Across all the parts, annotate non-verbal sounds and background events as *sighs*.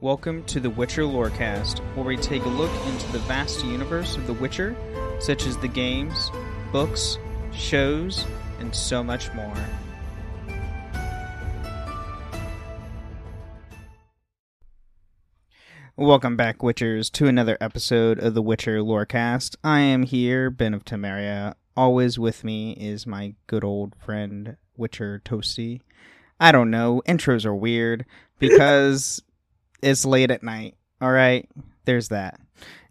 Welcome to the Witcher Lorecast, where we take a look into the vast universe of The Witcher, such as the games, books, shows, and so much more. Welcome back, Witchers, to another episode of the Witcher Lorecast. I am here, Ben of Temeria. Always with me is my good old friend, Witcher Toasty. I don't know, intros are weird *laughs* because it's late at night. All right, there's that.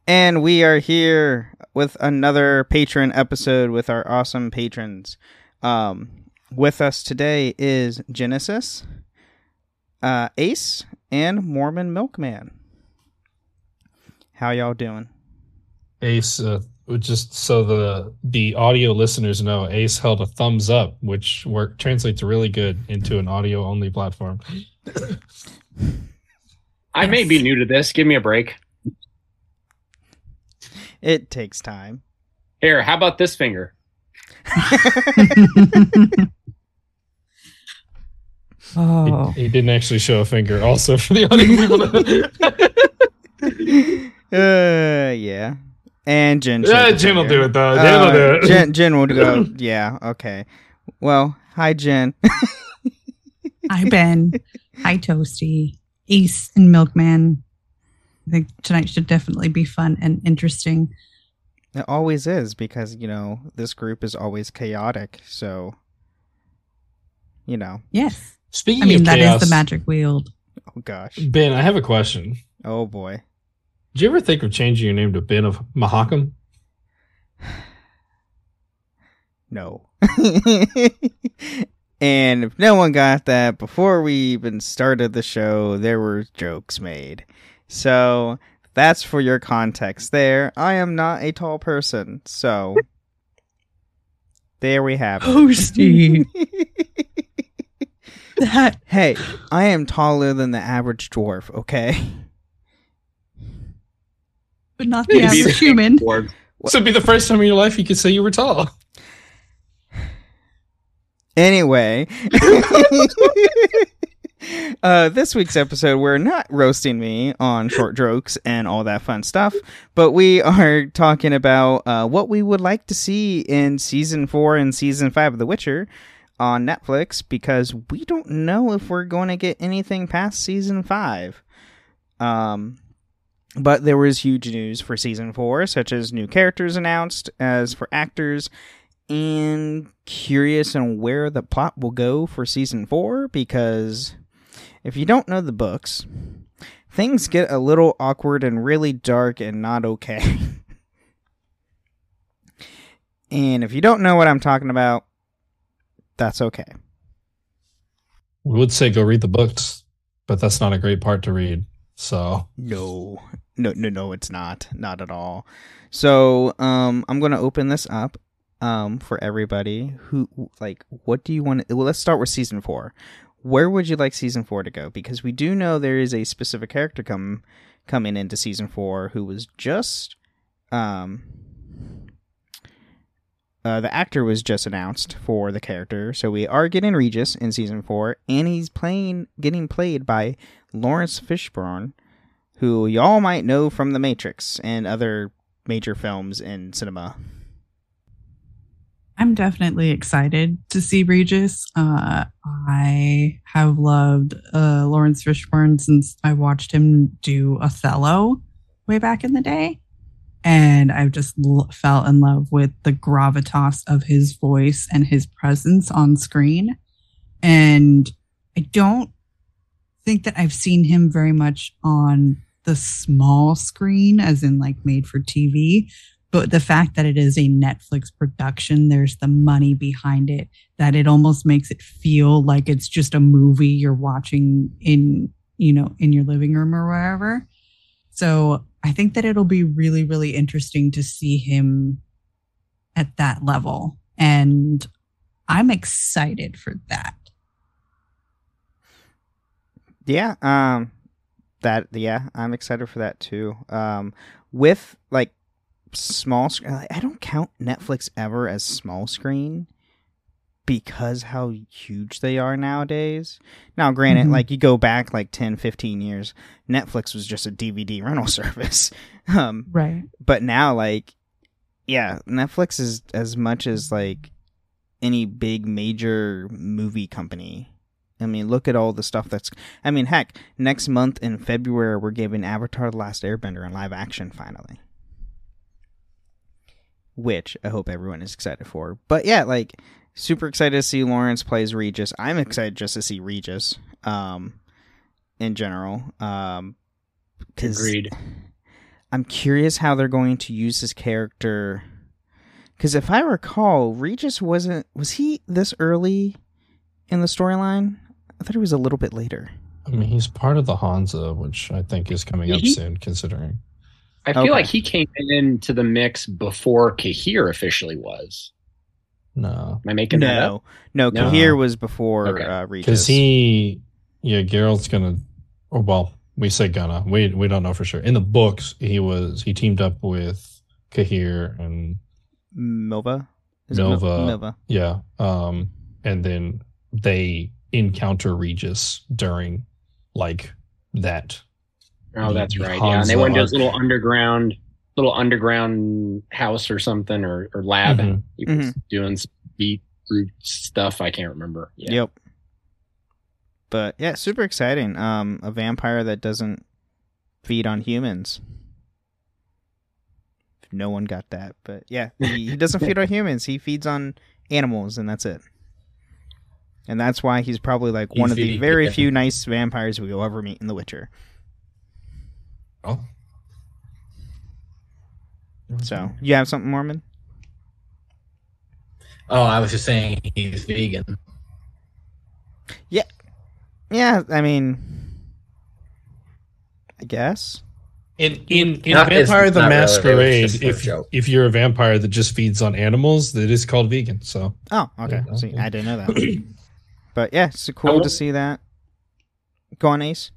And we are here with another patron episode with our awesome patrons. Um, with us today is Genesis, uh, Ace, and Mormon Milkman. How y'all doing? Ace, uh, just so the the audio listeners know, Ace held a thumbs up, which work translates really good into an audio only platform. *laughs* I may be new to this. Give me a break. It takes time. Here, how about this finger? *laughs* Oh, He, he didn't actually show a finger. Also for the audio people. *laughs* Uh, yeah. And Jen. yeah, showed the Jen will do it though. Jen will Uh, do it. Jen, *laughs* Jen will go. Yeah. Okay. Well, hi, Jen. hi Ben, hi Toasty, Ace, and Milkman. I think tonight should definitely be fun and interesting. It always is because you know this group is always chaotic. So, you know. Yes, Speaking I mean of that is chaos, the magic wheel. Oh gosh. Ben, I have a question. Oh boy. Did you ever think of changing your name to Ben of Mahakam? *sighs* No. *laughs* and if no one got that before we even started the show, there were jokes made. So that's for your context there. I am not a tall person, so *laughs* there we have it. Oh, Toasty. *laughs* that hey, I am taller than the average dwarf, okay? but not the Maybe the average human. Board. This would be the first time in your life you could say you were tall. Anyway, *laughs* uh, this week's episode, we're not roasting me on short jokes and all that fun stuff, but we are talking about uh, what we would like to see in season four and season five of The Witcher on Netflix because we don't know if we're going to get anything past season five. Um, but there was huge news for season four, such as new characters announced, as for actors, and curious on where the plot will go for season four because if you don't know the books, things get a little awkward and really dark and not okay. *laughs* and if you don't know what I'm talking about, that's okay. We would say go read the books, but that's not a great part to read. So No, no, no, no, it's not. Not at all. So, um, I'm going to open this up um, for everybody who, like, what do you want to, well, let's start with season four. Where would you like season four to go? Because we do know there is a specific character come coming into season four who was just, um, uh, the actor was just announced for the character, so we are getting Regis in season four, and he's playing, getting played by Laurence Fishburne, who y'all might know from The Matrix and other major films in cinema. I'm definitely excited to see Regis. Uh, I have loved uh, Laurence Fishburne since I watched him do Othello way back in the day. And I've just l- fell in love with the gravitas of his voice and his presence on screen. And I don't think that I've seen him very much on the small screen, as in like made for TV, but the fact that it is a Netflix production, there's the money behind it, that it almost makes it feel like it's just a movie you're watching in, you know, in your living room or wherever. So I think that it'll be really, really interesting to see him at that level. And I'm excited for that. Yeah, um that yeah, I'm excited for that too. Um with like small screen I don't count Netflix ever as small screen because how huge they are nowadays. Now granted, Mhm. like you go back like 10, 15 years, Netflix was just a DVD *laughs* rental service. Um Right. but now like yeah, Netflix is as much as like any big major movie company. I mean, look at all the stuff that's. I mean, heck, next month in February, we're giving Avatar: The Last Airbender in live action finally, which I hope everyone is excited for. But yeah, like super excited to see Laurence plays Regis. I'm excited just to see Regis, um, in general, um, because Agreed. I'm curious how they're going to use this character. Because if I recall, Regis wasn't. Was he this early in the storyline? I thought he was a little bit later. I mean, he's part of the Hansa, which I think is coming up He- soon, considering. I feel Okay. like he came into the mix before Cahir officially was. No. Am I making that up? No, no, No. Cahir was before Okay. uh, Regis. Because he, yeah, Geralt's gonna, or well, we say gonna, we we don't know for sure. In the books, he was he teamed up with Cahir and Milva. Is it Nova. Milva. yeah, um, and then they encounter Regis during like that. Oh, that's The right. Yeah, and they went to this little underground, little underground house or something or, or lab, and he was doing some beetroot stuff. I can't remember. Yeah. Yep. But yeah, super exciting. Um, a vampire that doesn't feed on humans. No one got that, but yeah, he, he doesn't feed *laughs* on humans. He feeds on animals, and that's it. And that's why he's probably like He's one of the very yeah. few nice vampires we will ever meet in The Witcher. Oh, So, you have something, Mormon? Oh, I was just saying he's vegan. Yeah, Yeah, I mean, I guess. in in in Not- Vampire the not really, Masquerade, if if you're a vampire that just feeds on animals, that is called vegan. So Oh, okay. Yeah, See, okay. I didn't know that. *clears throat* but yeah, it's cool to see that. Go on, Ace.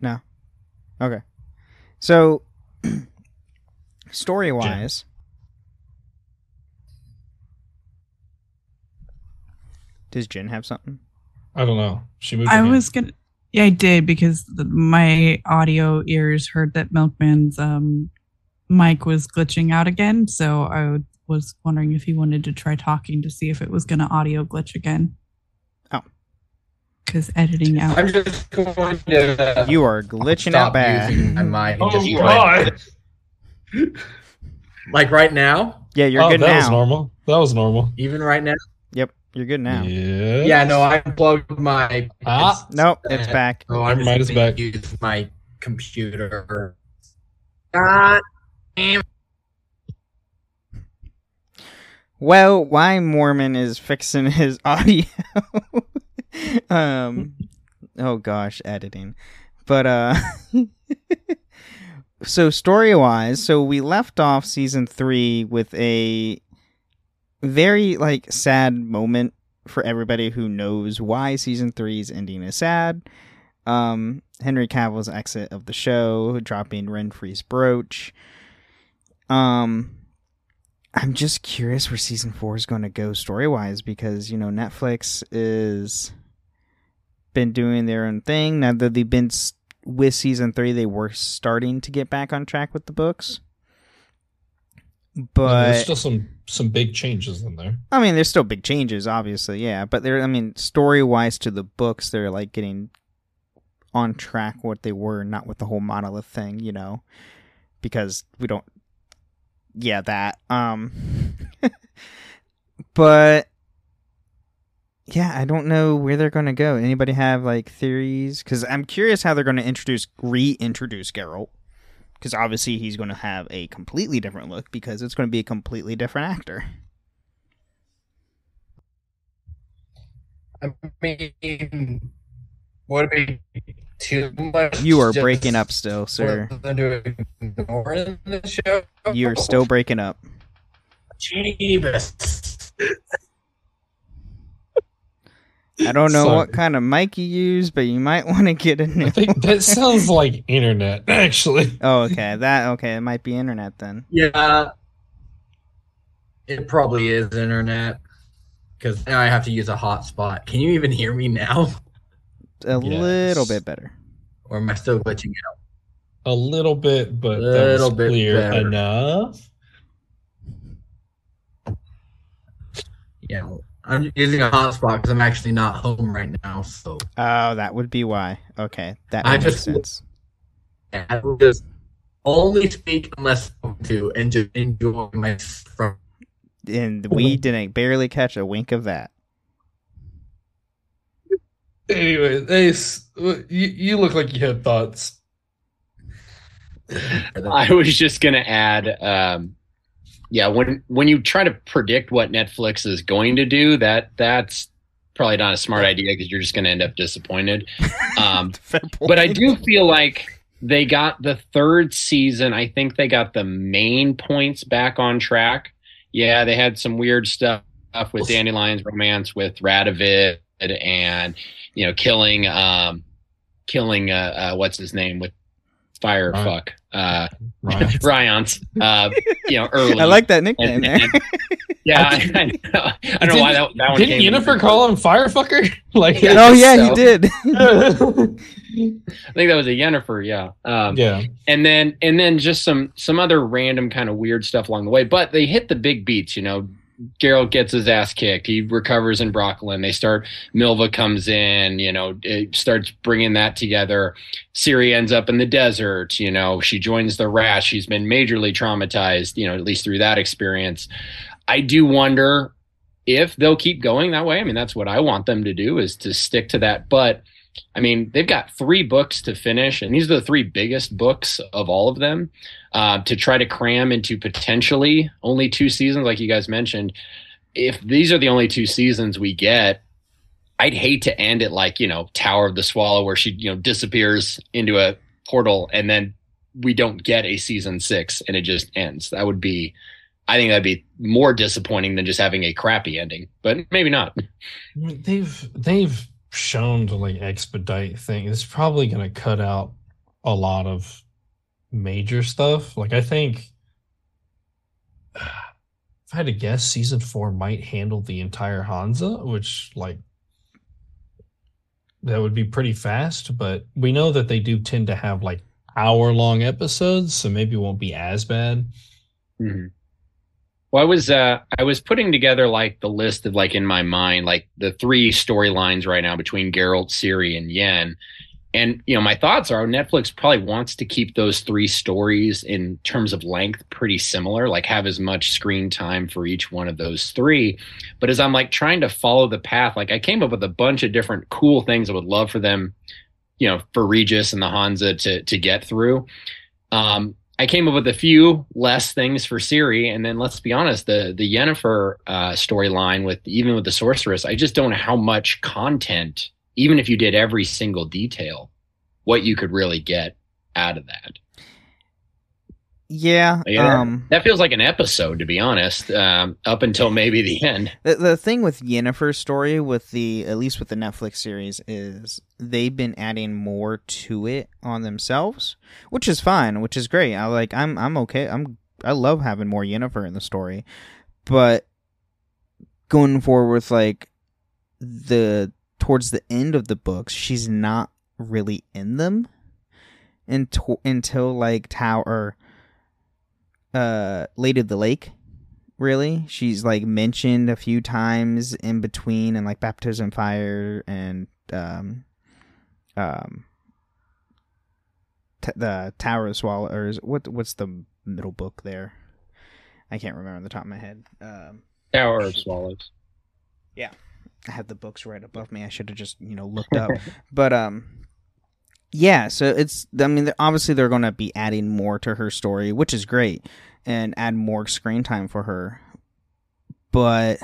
No. Okay. So, *clears throat* story wise, does Jen have something? I don't know. She moved. I her hand. was gonna. Yeah, I did because the, my audio ears heard that Milkman's um, mic was glitching out again. So I was wondering if he wanted to try talking to see if it was going to audio glitch again. Because editing out. I'm just going to. You are glitching out stop bad. using my mic. and Oh just God! Like right now, Yeah, you're oh, good that now. That was normal. That was normal. even right now. Yep, you're good now. Yeah. Yeah, no, I plugged my. Ah. Nope, it's back. Oh, I'm Mine just back. Use my computer. God damn. Well, why Mormon is fixing his *laughs* audio. *laughs* um oh gosh, editing. But uh *laughs* so story-wise, so we left off season 3 with a very like sad moment for everybody who knows why season 3's ending is sad. Um Henry Cavill's exit of the show, dropping Renfri's brooch. Um I'm just curious where season four is going to go story wise because you know Netflix is been doing their own thing now that they've been with season three. They were starting to get back on track with the books. but there's still some some big changes in there. I mean, there's still big changes, obviously, yeah. But they're, I mean, story wise to the books, they're like getting on track what they were, not with the whole monolith thing, you know, because we don't. Yeah, that. Um, *laughs* but yeah, I don't know where they're going to go. Anybody have like theories? Because I'm curious how they're going to introduce, reintroduce Geralt. Because obviously he's going to have a completely different look because it's going to be a completely different actor. I mean, would it be too much? You are breaking up still, sir. for them to ignore in the show? You're still breaking up. Jeebus. I don't know Sorry. what kind of mic you use, but you might *laughs* want to get a new. I think that sounds *laughs* like internet, actually. oh, okay. That okay. It might be internet then. Yeah, it probably is internet because now I have to use a hotspot. Can you even hear me now, A Yes. little bit better. or am I still glitching out? A little bit, but that Little was bit clear better. enough. Yeah, I'm using a hotspot because I'm actually not home right now. So Oh, that would be why. Okay, that I makes just- sense. I will just only speak unless spoken to and just enjoy my from. And we didn't barely catch a wink of that. Anyway, Ace, you, you look like you had thoughts. I was just gonna add, um, yeah, when when you try to predict what Netflix is going to do, that that's probably not a smart idea because you're just gonna end up disappointed. *laughs* Um, *laughs* but I do feel like they got the third season. I think they got the main points back on track. Yeah, they had some weird stuff with Dandelion's romance with Radovid and you know killing um killing uh, uh what's his name with fire Ryan. fuck uh Right. *laughs* Rience uh you know early I like that nickname and, there. and- yeah *laughs* I, I, know. I don't know why that, that one Didn't came Yennefer call him Firefucker? *laughs* Like, Yeah. oh yeah, so- he did. I think that was a Yennefer yeah um yeah. and then and then just some some other random kind of weird stuff along the way but they hit the big beats you know Geralt gets his ass kicked. He recovers in Brokilon. They start. Milva comes in. You know, it starts bringing that together. Ciri ends up in the desert. You know, she joins the Rats. She's been majorly traumatized. You know, at least through that experience. I do wonder if they'll keep going that way. I mean, that's what I want them to do is to stick to that. But I mean, they've got three books to finish, and these are the three biggest books of all of them uh, to try to cram into potentially only two seasons, like you guys mentioned. If these are the only two seasons we get, I'd hate to end it like you know Tower of the Swallow, where she you know disappears into a portal, and then we don't get a season six, and it just ends. That would be, I think that'd be more disappointing than just having a crappy ending, but maybe not. They've they've shown to like expedite things. It's probably gonna cut out a lot of major stuff. Like I think *sighs* if I had to guess, season four might handle the entire Hansa, which like that would be pretty fast, but we know that they do tend to have like hour long episodes, so maybe it won't be as bad. Mm-hmm. Well, I was uh, I was putting together like the list of like in my mind like the three storylines right now between Geralt, Ciri, and Yen, and you know my thoughts are Netflix probably wants to keep those three stories in terms of length pretty similar, like have as much screen time for each one of those three. But as I'm like trying to follow the path, like I came up with a bunch of different cool things I would love for them, you know, for Regis and the Hansa to to get through. Um, I came up with a few less things for Ciri, and then let's be honest, the the Yennefer uh, storyline with even with the sorceress, I just don't know how much content, even if you did every single detail, what you could really get out of that. Yeah. Yeah. Um. That feels like an episode, to be honest, um, up until maybe the end. The, the thing with Yennefer's story, with the at least with the Netflix series, is they've been adding more to it on themselves, which is fine, which is great. I like. I'm. I'm okay. I'm. I love having more Yennefer in the story, but going forward with like the towards the end of the books, she's not really in them until until like Tower uh Lady of the Lake. Really, she's like mentioned a few times in between, and like Baptism Fire and um um t- the Tower of Swallows. What what's the middle book there? I can't remember on the top of my head. Um, Tower of Swallows. Yeah, I have the books right above me. I should have just you know looked up. *laughs* but um, yeah. So it's I mean obviously they're going to be adding more to her story, which is great, and add more screen time for her. But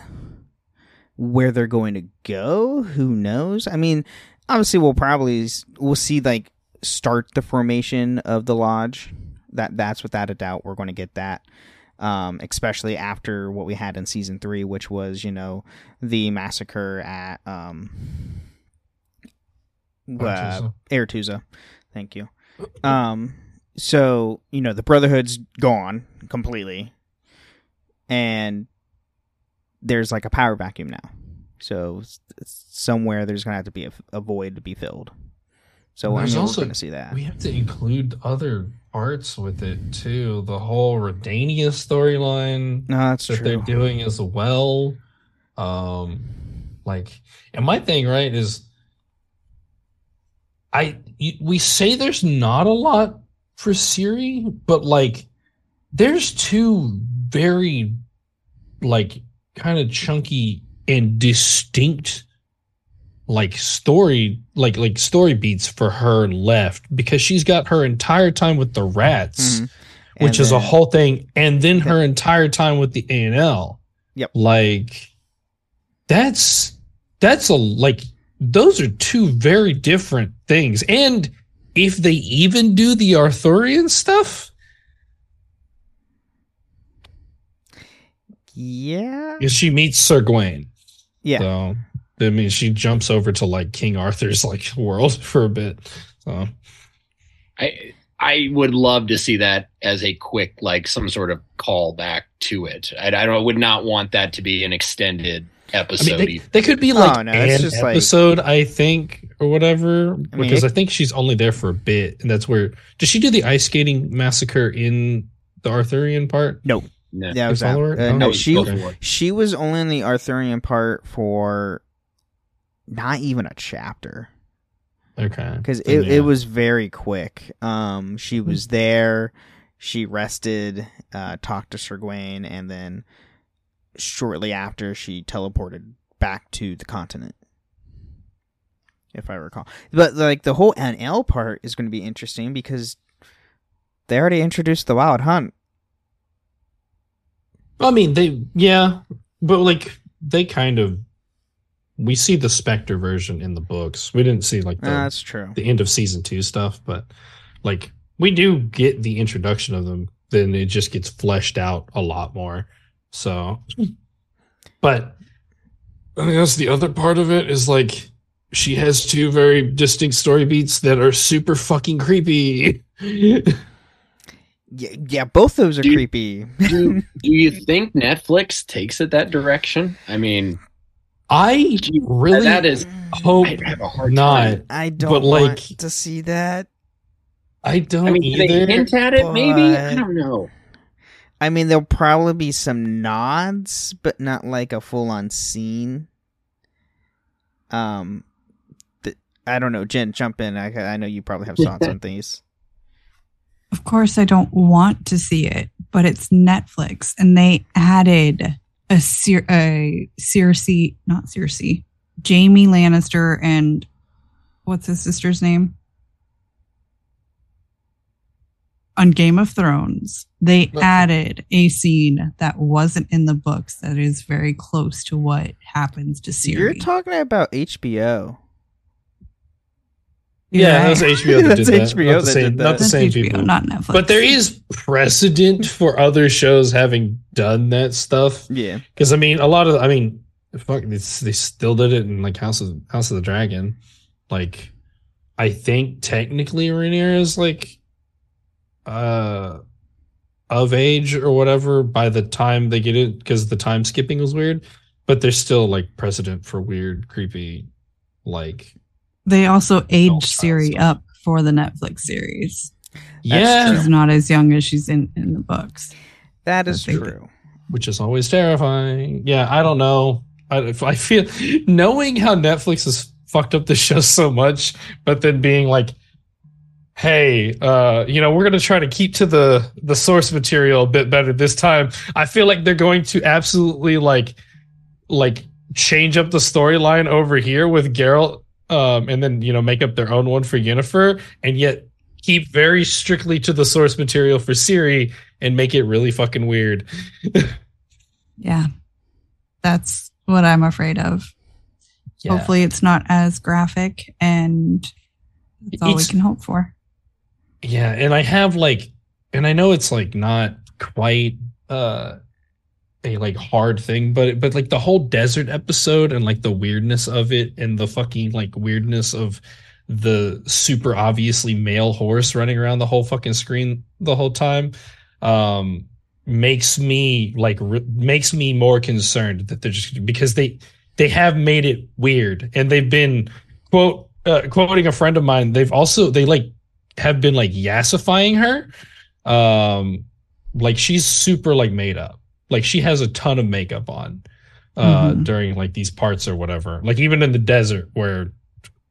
where they're going to go, who knows? I mean, obviously we'll probably we'll see like start the formation of the lodge. That that's without a doubt we're going to get that. Um, especially after what we had in season three, which was you know the massacre at um uh, Aretuza. Aretuza. Thank you. Um so, you know, the brotherhood's gone completely and there's like a power vacuum now. So somewhere there's going to have to be a, a void to be filled. So I There's mean, also- we're going to see that. We have to include other arts with it too. The whole Redania storyline no, that's that they're doing as well. Um, like, and my thing, right, is I we say there's not a lot for Ciri, but like, there's two very like kind of chunky and distinct like story like like story beats for her left because she's got her entire time with the rats Mhm. which And is a whole thing and then her entire time with the Aen Elle Yep. like that's that's a like those are two very different things and if they even do the Arthurian stuff Yeah. is she meets Sir Gawain Yeah. so I mean she jumps over to like King Arthur's like *laughs* world for a bit so I I would love to see that as a quick like some sort of callback to it. I, I don't would not want that to be an extended I episode. mean, they, they could be Oh, like no, an just like- episode, I think, or whatever. because it- I think she's only there for a bit, and that's where. Does she do the ice skating massacre in the Arthurian part? No. No. That was You out. Uh, Oh, no, she she was only in the Arthurian part for not even a chapter. Okay, because it, yeah. it was very quick. Um, she was there, she rested, uh, talked to Sir Gawain, and then shortly after she teleported back to the continent. If I recall, but like the whole Aen Elle part is going to be interesting because they already introduced the Wild Hunt. I mean, they yeah, but like they kind of. We see the Spectre version in the books. We didn't see like the Ah, that's true. the end of season two stuff, but like we do get the introduction of them, then it just gets fleshed out a lot more. So, but I guess the other part of it is like she has two very distinct story beats that are super fucking creepy. Yeah, yeah, both those are Do creepy. do, *laughs* do you think Netflix takes it that direction? I mean, I really that is hope I have a hard not. time. I don't But, want like- to see that. I don't I mean, either. they hint at it? Maybe I don't know. I mean, there'll probably be some nods, but not like a full on scene. Um, th- I don't know, Jen, jump in. I, I know you probably have thoughts on these. Of course, I don't want to see it, but it's Netflix, and they added a Cer- a Cersei, not Cersei, Jaime Lannister, and what's his sister's name? On Game of Thrones, they Okay. added a scene that wasn't in the books that is very close to what happens to Ciri. You're talking about HBO. yeah, that's HBO that *laughs* That's did that. HBO not the that same, did not the That's same HBO, people. not Netflix. But there is precedent for other shows having done that stuff. Yeah. Because I mean, a lot of I mean, fuck, it's, they still did it in like House of House of the Dragon. Like, I think technically Rhaenyra is like, uh, of age or whatever by the time they get it because the time skipping was weird. But there's still like precedent for weird, creepy, like They also age Ciri stuff. up for the Netflix series. yeah. She's not as young as she's in in the books. That is I think- true. which is always terrifying. Yeah, I don't know. I, I feel *laughs* knowing how Netflix has fucked up the show so much, but then being like, "Hey, uh, you know, we're gonna try to keep to the the source material a bit better this time." I feel like they're going to absolutely like, like change up the storyline over here with Geralt, um, and then you know make up their own one for Yennefer, and yet keep very strictly to the source material for Ciri and make it really fucking weird. *laughs* Yeah. That's what I'm afraid of. Hopefully it's not as graphic and that's all It's- we can hope for. Yeah, and I have like and I know it's like not quite uh a like hard thing, but but like the whole desert episode and like the weirdness of it and the fucking like weirdness of the super obviously male horse running around the whole fucking screen the whole time um makes me like re- makes me more concerned that they're just because they they have made it weird and they've been quote uh, quoting a friend of mine they've also they like have been like yassifying her um like she's super like made up like she has a ton of makeup on uh Mhm. during like these parts or whatever like even in the desert where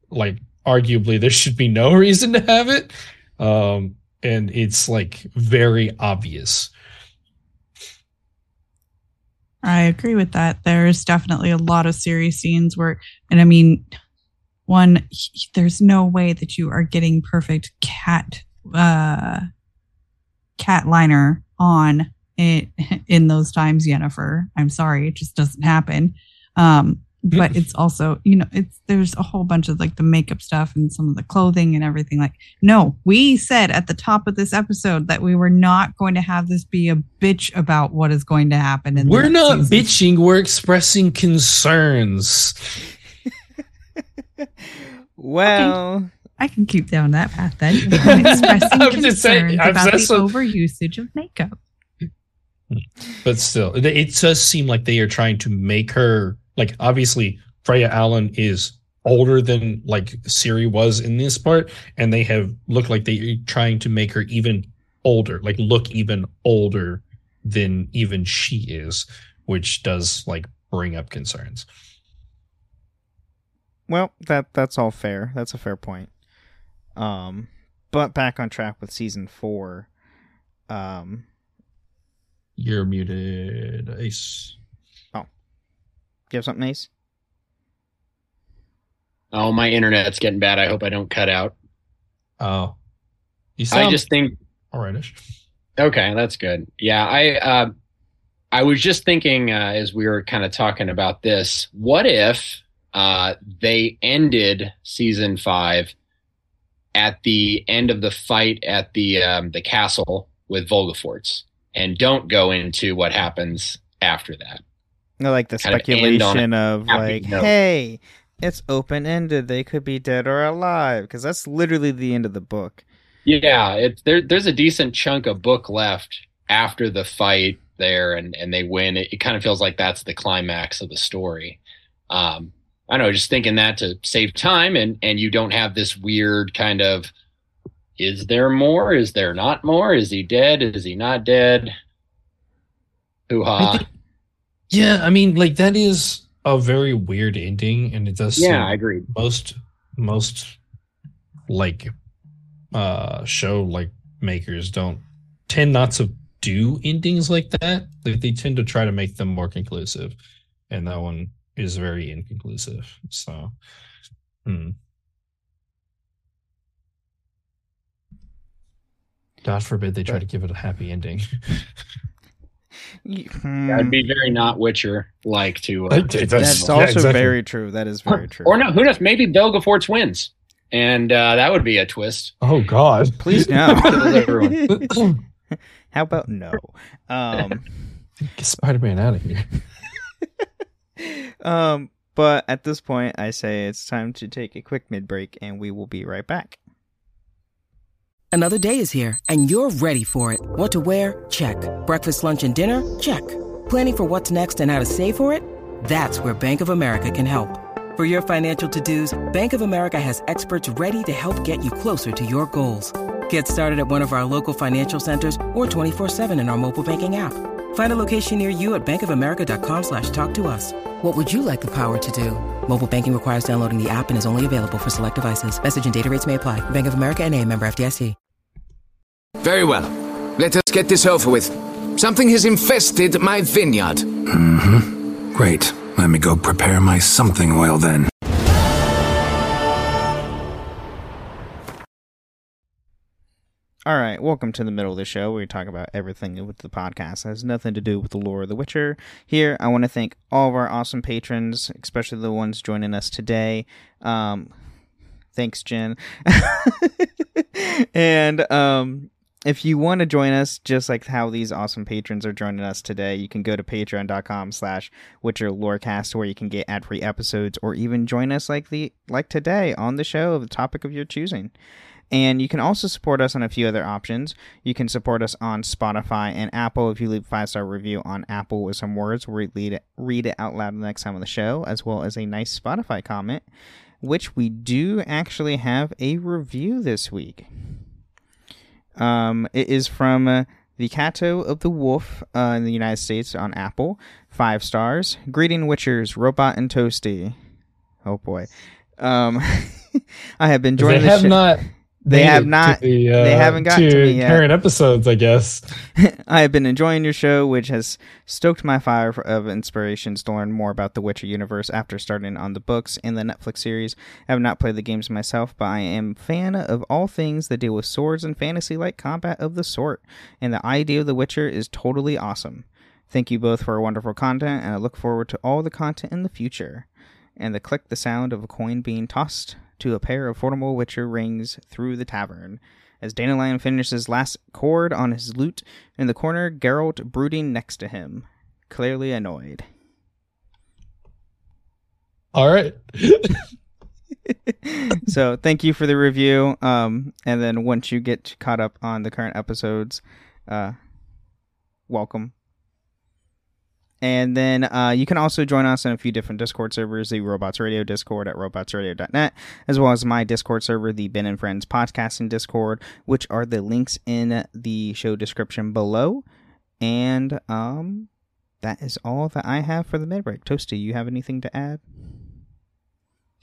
like arguably there should be no *laughs* reason to have it um and it's like very obvious I agree with that. There's definitely a lot of serious scenes where, and I mean, one, there's no way that you are getting perfect cat, uh, cat liner on it *laughs* in those times, jennifer I'm sorry, it just doesn't happen. Um, but it's *laughs* also, you know, it's there's a whole bunch of like the makeup stuff and some of the clothing and everything. Like, no, we said at the top of this episode that we were not going to have this be a bitch about what is going to happen. In the we're not season. bitching we're expressing concerns Well, I can keep down that path then. *laughs* I'm expressing I'm just saying, concerns I'm about the just so- overusage of makeup. but still it, it does seem like they are trying to make her like obviously freya allan is older than like ciri was in this part and they have looked like they're trying to make her even older like look even older than even she is which does like bring up concerns well, that that's all fair. That's a fair point. Um, but back on track with season four. Um, you're muted ace Oh. you have something, Ace? Oh, my internet's getting bad. I hope I don't cut out. oh you sound I just think alrightish Okay, that's good. Yeah, I uh, I was just thinking uh, as we were kind of talking about this. What if uh, they ended season five at the end of the fight at the um, the castle with Vilgefortz, and don't go into what happens after that? No, like the Kind of speculation of happy like, note. hey, it's open ended. They could be dead or alive because that's literally the end of the book. Yeah, it, there, there's a decent chunk of book left after the fight there, and, and they win. It, it kind of feels like that's the climax of the story. Um, I don't know, just thinking that to save time, and and you don't have this weird kind of, is there more? Is there not more? Is he dead? Is he not dead? Hoo ha! yeah i mean like that is a very weird ending and it does Yeah, I agree. most most like uh show like makers don't tend not to do endings like that like they tend to try to make them more conclusive and that one is very inconclusive so hmm. god forbid they try to give it a happy ending *laughs* Y- That'd hmm, be very not Witcher like to. Uh, That's yeah, also exactly. very true. That is very true. or no, who knows? Maybe Bill Vilgefortz wins, and uh, that would be a twist. oh god Please no. *laughs* *laughs* How about no? Um, get spider-man out of here um, but at this point, I say it's time to take a quick mid break, and we will be right back. Another day is here, and you're ready for it. What to wear? Check. Breakfast, lunch, and dinner? Check. Planning for what's next and how to save for it? That's where Bank of America can help. For your financial to dos, Bank of America has experts ready to help get you closer to your goals. Get started at one of our local financial centers or 24-7 in our mobile banking app. Find a location near you at bankofamerica.com slash talk to us. What would you like the power to do? Mobile banking requires downloading the app and is only available for select devices. Message and data rates may apply. Bank of America and a member FDIC. Very well. Let us get this over with. Something has infested my vineyard. Mm-hmm. Great. Let me go prepare my something oil then. All right, welcome to the middle of the show where we talk about everything with the podcast has nothing to do with the lore of The Witcher. Here, I want to thank all of our awesome patrons, especially the ones joining us today. Um, thanks, Jen. *laughs* and um, if you want to join us, just like how these awesome patrons are joining us today, you can go to patreon.com slash Witcher Lorecast where you can get ad-free episodes or even join us like the like today on the show of the topic of your choosing. And you can also support us on a few other options. You can support us on Spotify and Apple if you leave a five star review on Apple with some words. we read it, read it out loud the next time on the show, as well as a nice Spotify comment, which we do actually have a review this week. Um, it is from uh, the Cato of the Wolf uh, in the United States on Apple. Five stars. Greeting Witchers, Robot and Toasty. Oh boy. Um, *laughs* I have been joining. They have not they have not. The, uh, they haven't got to, to me yet. Current episodes, I guess. *laughs* I have been enjoying your show, which has stoked my fire of inspirations to learn more about the Witcher universe after starting on the books and the Netflix series. I have not played the games myself, but I am a fan of all things that deal with swords and fantasy-like combat of the sort. And the idea of the Witcher is totally awesome. Thank you both for wonderful content, and I look forward to all the content in the future. And the click the sound of a coin being tossed to a pair of formidable Witcher rings through the tavern. As Dandelion finishes last chord on his lute, in the corner, Geralt brooding next to him, clearly annoyed. All right. *laughs* *laughs* so thank you for the review. Um, and then once you get caught up on the current episodes, uh, welcome. And then uh, you can also join us in a few different Discord servers the Robots Radio Discord at robotsradio.net, as well as my Discord server, the Ben and Friends Podcasting Discord, which are the links in the show description below. And um, that is all that I have for the mid break. Toasty, you have anything to add?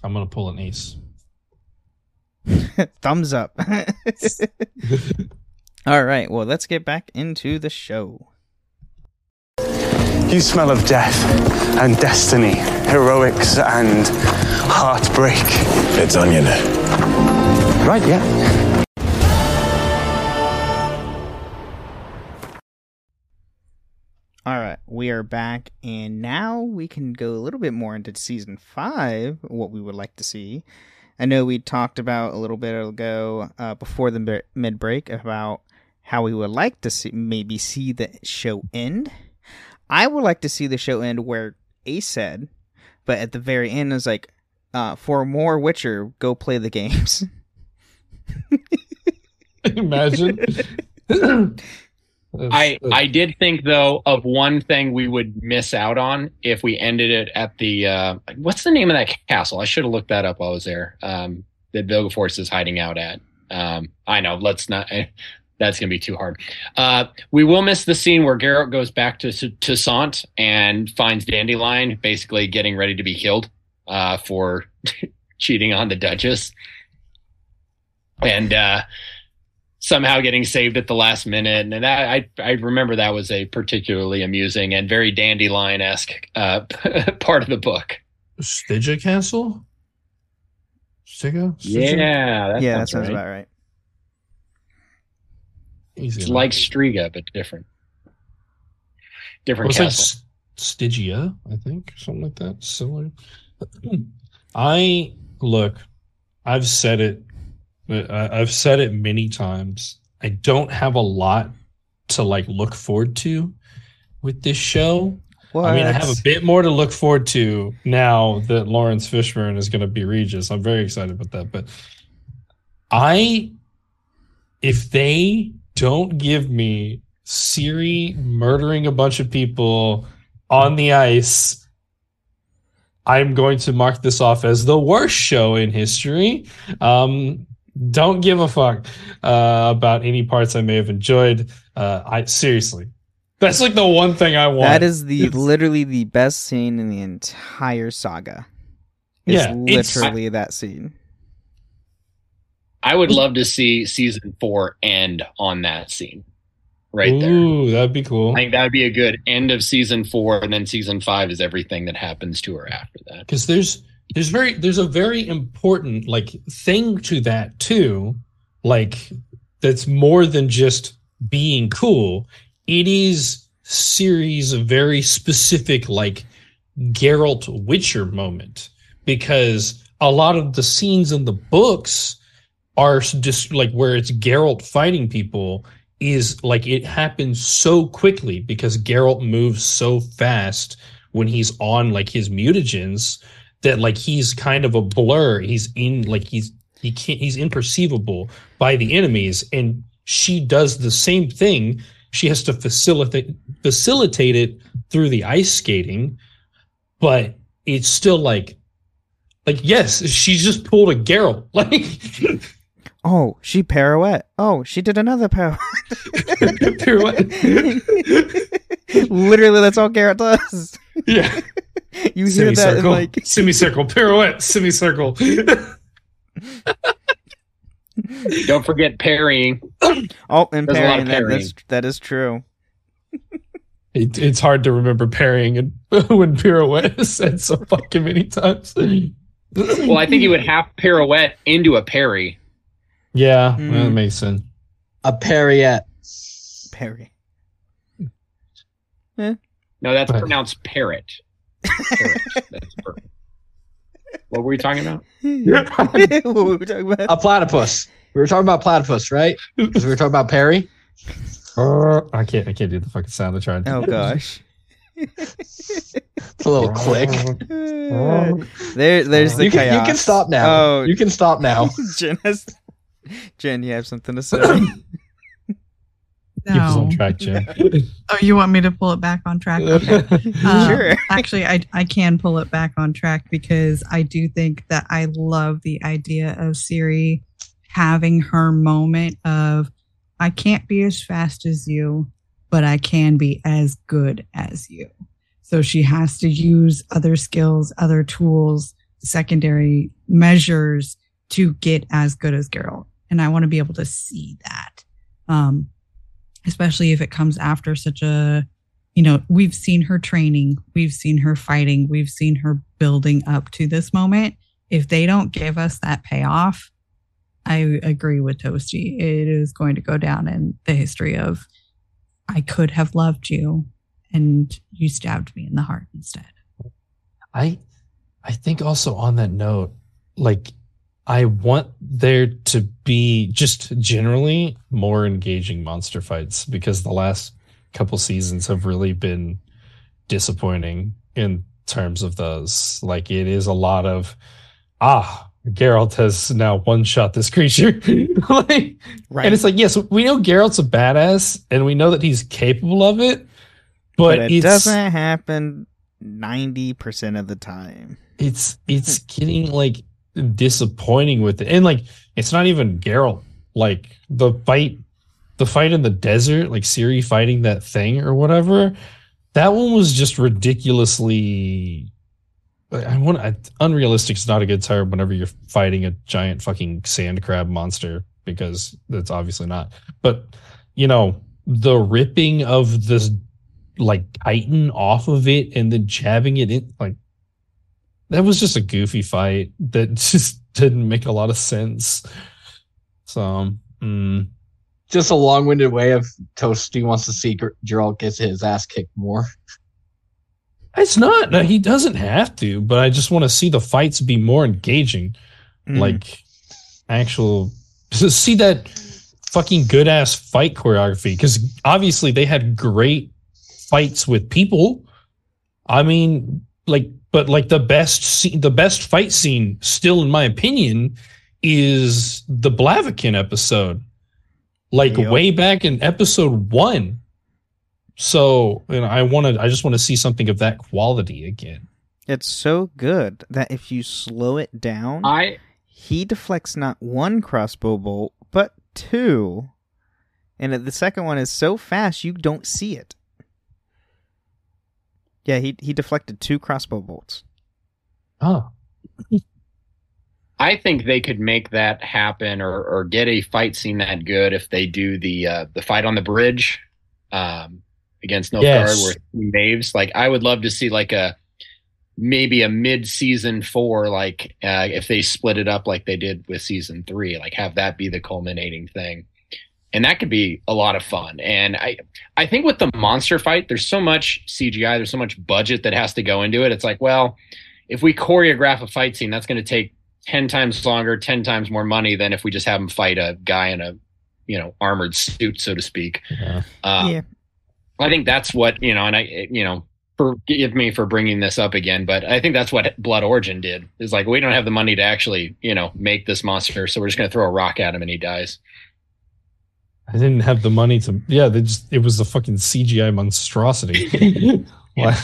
I'm going to pull an ace. *laughs* Thumbs up. *laughs* *laughs* all right, well, let's get back into the show. You smell of death and destiny, heroics and heartbreak. It's onion. Right, yeah. All right, we are back, and now we can go a little bit more into season five, what we would like to see. I know we talked about a little bit ago uh, before the mid break about how we would like to see maybe see the show end I would like to see the show end where Ace said, but at the very end is like, uh, for more Witcher, go play the games. *laughs* Imagine. *laughs* I I did think though of one thing we would miss out on if we ended it at the uh, what's the name of that castle? I should have looked that up while I was there. Um, that Vilgefortz is hiding out at. Um, I know. Let's not that's going to be too hard. Uh, we will miss the scene where Geralt goes back to to Sant and finds Dandelion basically getting ready to be killed uh, for *laughs* cheating on the Duchess, and uh, somehow getting saved at the last minute. And that I I remember that was a particularly amusing and very Dandelion esque uh, *laughs* part of the book. Stygia Castle. Stygia? Yeah, that yeah, that sounds right. about right. Easy it's like Striga, but different. Different well, castle. Like Stygia, I think, something like that. Similar. *clears throat* I look. I've said it. I've said it many times. I don't have a lot to like look forward to with this show. What? I mean, I have a bit more to look forward to now that Laurence Fishburne is going to be Regis. I'm very excited about that. But I, if they don't give me Ciri murdering a bunch of people on the ice. I'm going to mark this off as the worst show in history. Um, don't give a fuck uh, about any parts I may have enjoyed. Uh, I seriously, that's like the one thing I want. That is the It's- literally the best scene in the entire saga. It's Yeah, it's- literally that scene. I would love to see season four end on that scene right there. Ooh, that'd be cool. I think that would be a good end of season four, and then season five is everything that happens to her after that. because there's there's very there's a very important like thing to that too like that's more than just being cool it is series of very specific like Geralt Witcher moment because a lot of the scenes in the books are just like where it's Geralt fighting people is like it happens so quickly because Geralt moves so fast when he's on like his mutagens that like he's kind of a blur. He's in like he's he can't he's imperceivable by the enemies and she does the same thing. She has to facilitate facilitate it through the ice skating, but it's still like like yes, she just pulled a Geralt. *laughs* Like Oh, she pirouette. Oh, she did another pirouette. pirouette. *laughs* literally, that's all Garrett does. Yeah. *laughs* You hear that in semicircle, like semicircle, pirouette, semicircle. *laughs* Don't forget parrying. oh, and There's parrying, parrying. That, is, that is true. It, it's hard to remember parrying and when pirouette is said so fucking many times. Well, I think he would half pirouette into a parry. Yeah, Hmm. that makes sense. A Perriette. Parry. No, that's But- pronounced parrot. *laughs* Parrot. That's perfect. What were we talking about? *laughs* what were we talking about? A platypus. We were talking about platypus, right? Because we were talking about Perry. I can't. I can't do the fucking sound. I tried. Oh gosh. It's a little *laughs* click. there, there's the You can, you can stop now. Oh, You can stop now. Jen has. Jen, you have something to *coughs* say? Keep us on track, Jen. *laughs* Oh, you want me to pull it back on track? *laughs* Okay. Um, Sure. Actually, I I can pull it back on track because I do think that I love the idea of Ciri having her moment of I can't be as fast as you, but I can be as good as you. So she has to use other skills, other tools, secondary measures to get as good as Geralt. And I want to be able to see that. Um, especially if it comes after such a you know, we've seen her training, we've seen her fighting, we've seen her building up to this moment. If they don't give us that payoff, I agree with Toasty. It is going to go down in the history of I could have loved you and you stabbed me in the heart instead. I I think also on that note, like I want there to be just generally more engaging monster fights because the last couple seasons have really been disappointing in terms of those. Like it is a lot of ah, Geralt has now one shot this creature. *laughs* like Right. and it's like, yes, we know Geralt's a badass and we know that he's capable of it, but, but it it's doesn't happen ninety percent of the time. it's it's getting like disappointing with it. And like it's not even Geralt. Like the fight the fight in the desert like Ciri fighting that thing or whatever that one was just ridiculously I want I, unrealistic is not a good term whenever you're fighting a giant fucking sand crab monster because that's obviously not. But you know the ripping of this like chitin off of it and then jabbing it in like that was just a goofy fight that *laughs* just didn't make a lot of sense. So, mm, Just a long-winded way of Toasty wants to see Gerald Geralt gets his ass kicked more. it's not. No, he doesn't have to, but I just want to see the fights be more engaging. Mm. Like actual, *laughs* see that fucking good ass fight choreography. Because obviously they had great fights with people. I mean, like, but like the best scene, the best fight scene, still in my opinion, is the Blaviken episode. Like Yep. way back in episode one. So, you know, I want to, I just want to see something of that quality again. It's so good that if you slow it down, I he deflects not one crossbow bolt, but two. And the second one is so fast you don't see it. Yeah, he he deflected two crossbow bolts. Oh. I think they could make that happen or, or get a fight scene that good if they do the uh, the fight on the bridge um, against Nilfgaard Yes. where Maves. Like I would love to see like a maybe a mid season four, like uh, if they split it up like they did with season three, like have that be the culminating thing. And that could be a lot of fun. And I I think with the monster fight, there's so much CGI, there's so much budget that has to go into it. It's like, well, if we choreograph a fight scene, that's going to take 10 times longer, 10 times more money than if we just have him fight a guy in a, you know, armored suit, so to speak. Yeah. Uh, yeah. I think that's what, you know, and I, you know, forgive me for bringing this up again, but I think that's what Blood Origin did is like, we don't have the money to actually, you know, make this monster. So we're just going to throw a rock at him and he dies. I didn't have the money to. Yeah, they just it was a fucking CGI monstrosity. *laughs* Like,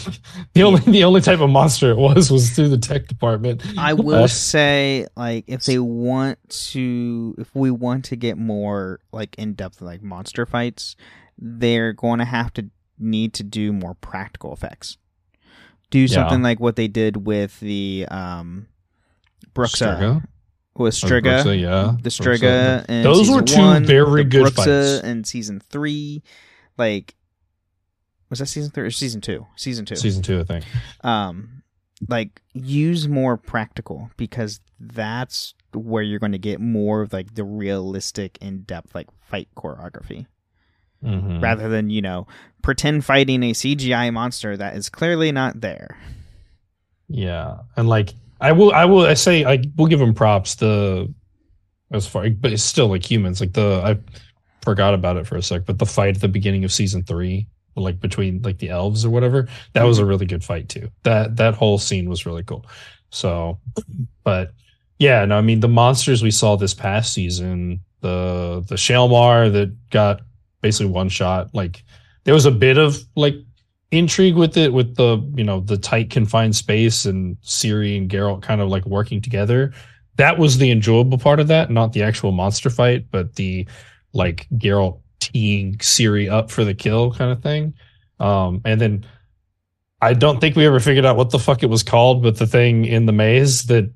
the only the only type of monster it was was through the tech department. I will Uh, say, like, if they want to, if we want to get more like in depth, like monster fights, they're going to have to need to do more practical effects. Do something like what they did with the um, Bruxa, Striga? With Striga, Bruxa, yeah. the. Striga. In Those were two one, very good Bruxa fights. in season three. Like, was that season three or season two? Season two Season two, I think. um like use more practical because that's where you're going to get more of like the realistic in-depth like fight choreography Mhm. rather than you know pretend fighting a cgi monster that is clearly not there Yeah, and like I will, I will, I say I will give them props. The as far, but it's still like humans. Like the I forgot about it for a sec, but the fight at the beginning of season three, like between like the elves or whatever, that was a mm-hmm. really good fight too. That that whole scene was really cool. So, but yeah, no, I mean the monsters we saw this past season, the the Shalmar that got basically one shot, like there was a bit of like intrigue with it with the you know the tight confined space and Ciri and Geralt kind of like working together. That was the enjoyable part of that, not the actual monster fight, but the like Geralt teeing Ciri up for the kill kind of thing. Um, and then I don't think we ever figured out what the fuck it was called, but the thing in the maze that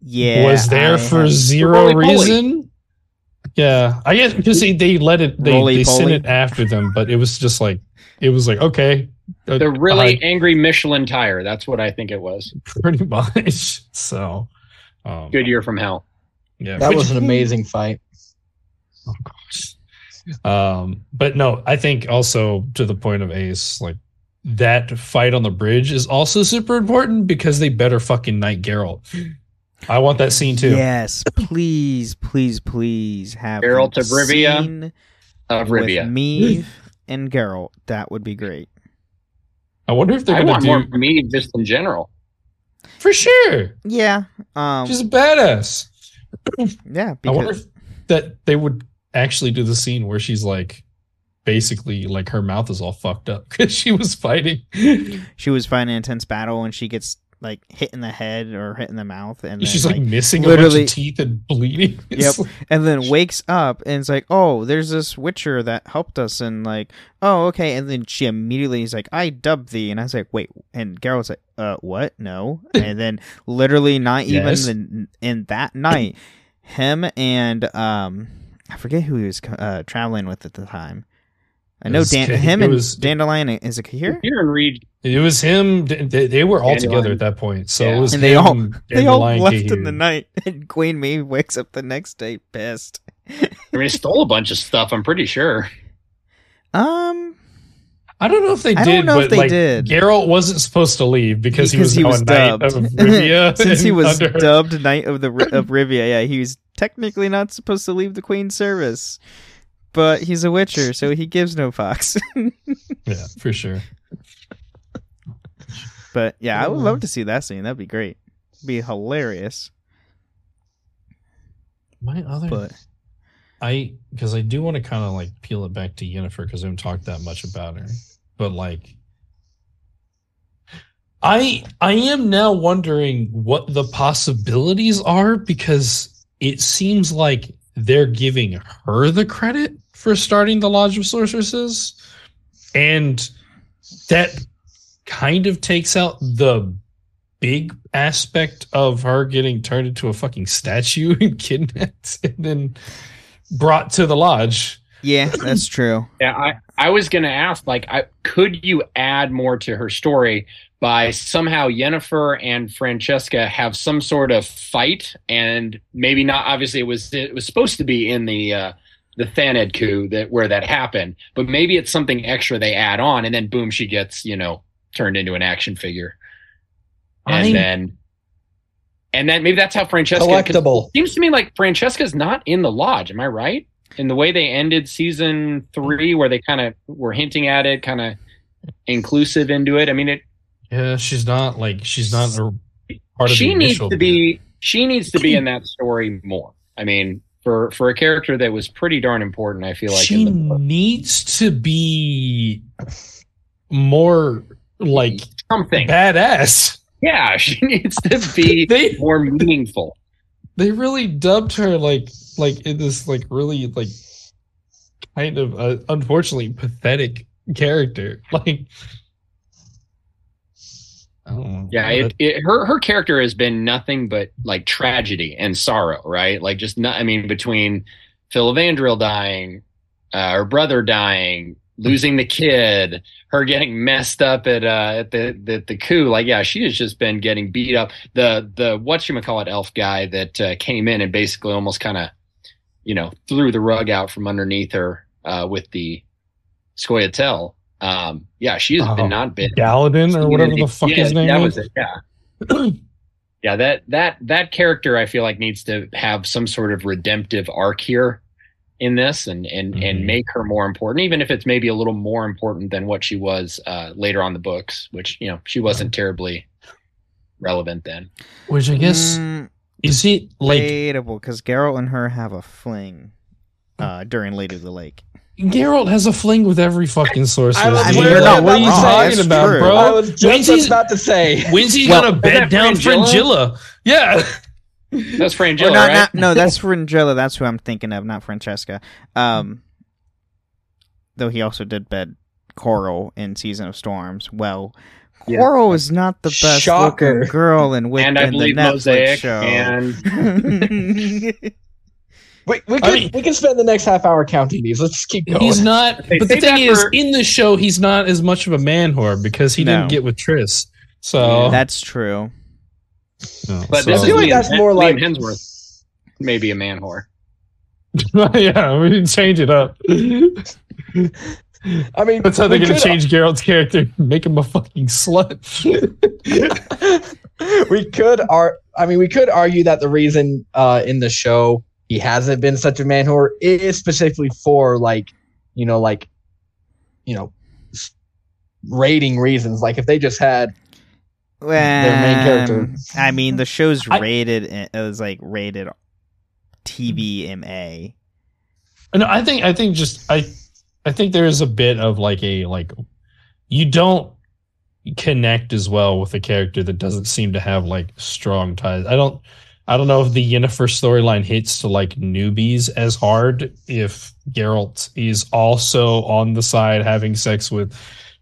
yeah was there I for have- zero Roly-poly. reason. Yeah, I guess because they, they let it they, they sent it after them, but it was just like it was like okay, uh, The really I- angry Michelin tire. That's what I think it was. *laughs* pretty much. So, um, Good year from hell. Yeah, That which- was an amazing fight. Oh gosh. Um, but no, I think also to the point of Ace, like that fight on the bridge is also super important because they better fucking knight Geralt. I want that scene too. yes please please please have Geralt them of Rivia. Of with Rivia. me and Geralt that would be great I wonder if they're I gonna want do more me just in general. for sure. yeah um She's a badass. *clears throat* yeah I wonder if that they would actually do the scene where she's like basically like her mouth is all fucked up *laughs* because she was fighting. she was fighting an intense battle and she gets like hit in the head or hit in the mouth and then, she's like, missing a literally- bunch of teeth and bleeding. *laughs* Yep. And then wakes up and it's like, oh, there's this Witcher that helped us, and like, oh, okay. And then she immediately is like, I dubbed thee, and I was like, wait. And Geralt's like, uh, what? No. *laughs* And then literally not Yes. even in, in that night, him and um, I forget who he was uh, traveling with at the time. I know Dan, K- him and was- Dandelion is it here? Here and read. It was him. They, they were all together at that point. So Yeah. it was And they him, all they all Dandelion, left in the night, *laughs* and Queen Maeve wakes up the next day pissed. I mean, he stole a bunch of stuff. I'm pretty sure. Um, I don't know if they did. I did, don't know but if they like did. Geralt wasn't supposed to leave because, because he was, now a knight of *laughs* Rivia. *laughs* Since he was under- dubbed Knight of the of Rivia, yeah, he was technically not supposed to leave the Queen's service, but he's a Witcher, so *laughs* he gives no fucks. *laughs* yeah, for sure. but yeah, I would love to uh. see that scene. That'd be great. be hilarious. My other, But I because I do want to kind of like peel it back to Yennefer because I haven't talked that much about her, but like. I I am now wondering what the possibilities are because it seems like they're giving her the credit for starting the Lodge of Sorceresses, and that kind of takes out the big aspect of her getting turned into a fucking statue *laughs* and kidnapped and then brought to the lodge. Yeah, that's true. Yeah, I, I was gonna ask, like, I could you add more to her story by somehow Yennefer and Francesca have some sort of fight, and maybe not. Obviously, it was it was supposed to be in the uh, the Thanedd coup that where that happened, but maybe it's something extra they add on, and then boom, she gets you know turned into an action figure, and I- then. And then maybe that's how Francesca Collectible. Seems to me like Francesca's not in the lodge. Am I right? In the way they ended season three, where they kind of were hinting at it, kind of inclusive into it. I mean, it. Yeah, she's not like she's not a part of she the needs to be. She needs to be in that story more. I mean, for for a character that was pretty darn important, I feel like. she in the book. needs to be more like something badass. Yeah, *laughs* she needs to be *laughs* they, more meaningful. They really dubbed her like like in this like really like kind of uh, unfortunately pathetic character. *laughs* Like, I. Yeah, it, it, her her character has been nothing but like tragedy and sorrow, right? Like just not. I mean, between Filavandrel dying, uh, her brother dying, losing the kid, her getting messed up at uh, at the, the the coup. Like, yeah, she has just been getting beat up. The the what you call it elf guy that uh, came in and basically almost kind of, you know, threw the rug out from underneath her uh, with the Scoia'tael. Um, yeah, she has Oh, been not been Gallatin or whatever the fuck yeah, his name that is. was it. Yeah. *clears throat* yeah, that that that character I feel like needs to have some sort of redemptive arc here in this and and Mm-hmm. and make her more important, even if it's maybe a little more important than what she was uh, later on the books, which you know she wasn't terribly relevant then. Which I guess Mm, is it like debatable because Geralt and her have a fling uh, during Lady of the Lake. Geralt has a fling with every fucking sorcerer. I was dude. literally What about are you to talking that's about, true. bro? I was just When's he- about to say. When's he Well, gonna bed down Frangilla? Frangilla? Yeah. That's Or Frangilla, not, right? not- no, that's Frangilla. That's who I'm thinking of, not Francesca. Um, though he also did bed Coral in Season of Storms. Well, Yeah. Coral is not the best Shocker. looking girl in, with, and I in the believe Netflix Mosaic show. and *laughs* *laughs* *laughs* We, we I could mean- we can spend the next half hour counting these. Let's just keep going. He's not. They But the thing is, for- in the show, he's not as much of a man whore because he No. didn't get with Triss. So That's true. no, but so- this I is feel like Liam, that's more Liam like- Hemsworth, maybe a man whore. *laughs* yeah, we can change it up. *laughs* I mean, That's how they're gonna could- change Geralt's character, make him a fucking slut. *laughs* we could ar- I mean, we could argue that the reason uh, in the show he hasn't been such a man whore is specifically for like, you know, like, you know, rating reasons. Like if they just had Well, main character. I mean, the show's I- rated. It was like rated TVMA. No, I think I think just I I think there is a bit of like a like you don't connect as well with a character that doesn't seem to have like strong ties. I don't I don't know if the Yennefer storyline hits to like newbies as hard if Geralt is also on the side having sex with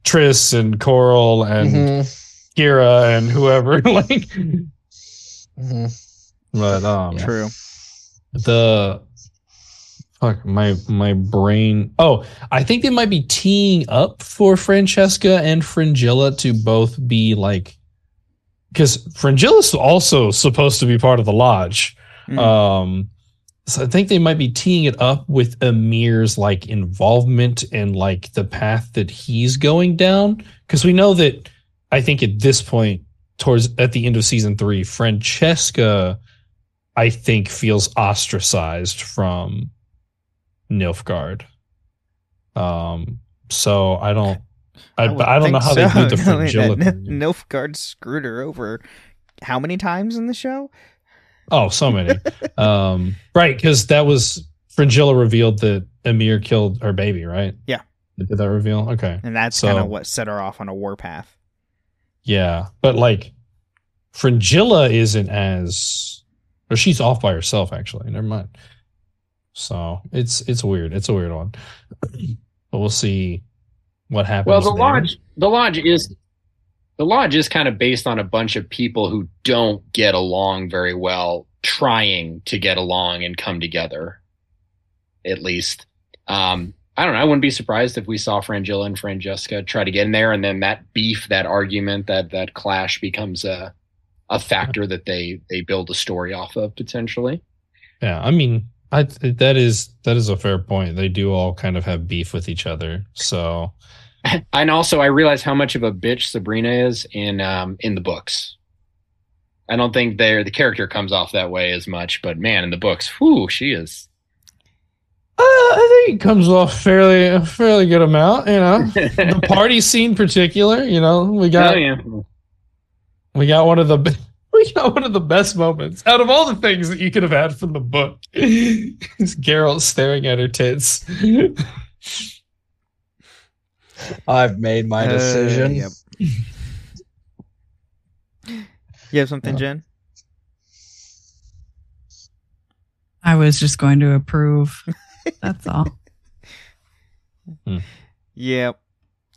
Triss and Coral and Mhm, Kira and whoever *laughs* like mhm. but um True. the fuck my my brain oh i think they might be teeing up for francesca and frangilla to both be like because frangilla's also supposed to be part of the lodge Mm. um so i think they might be teeing it up with Emhyr's like involvement and like the path that he's going down because we know that i think at this point towards at the end of season three francesca I think feels ostracized from Nilfgaard. Um, so I don't, I, but I don't know how they so. *laughs* do the I mean, fragility. Nilfgaard screwed her over how many times in the show? Oh, so many. um, *laughs* right, because that was Frangilla revealed that Emhyr killed her baby, right? Yeah. Did that reveal? Okay. And that's So- kind of what set her off on a warpath. Yeah, but like Fringilla isn't as or she's off by herself actually. Never mind. So it's it's weird. It's a weird one. *clears throat* But we'll see what happens. Well, the there. lodge, the lodge is the lodge is kind of based on a bunch of people who don't get along very well, trying to get along and come together. At least, um, I don't know. I wouldn't be surprised if we saw Frangilla and Francesca try to get in there, and then that beef, that argument, that that clash becomes a a factor that they they build a story off of potentially. Yeah, I mean, I that is that is a fair point. They do all kind of have beef with each other. So *laughs* and also I realize how much of a bitch Sabrina is in um in the books. I don't think there the character comes off that way as much, but man, in the books, whoo, she is. Uh, I think it comes off fairly a fairly good amount. You know, the *laughs* party scene, particular. You know, we got Oh yeah. we got one of the *laughs* we got one of the best moments out of all the things that you could have had from the book. Is Geralt staring at her tits. I've made my Uh, decision. yep. You have something, Jen? I was just going to approve. That's all. Yep.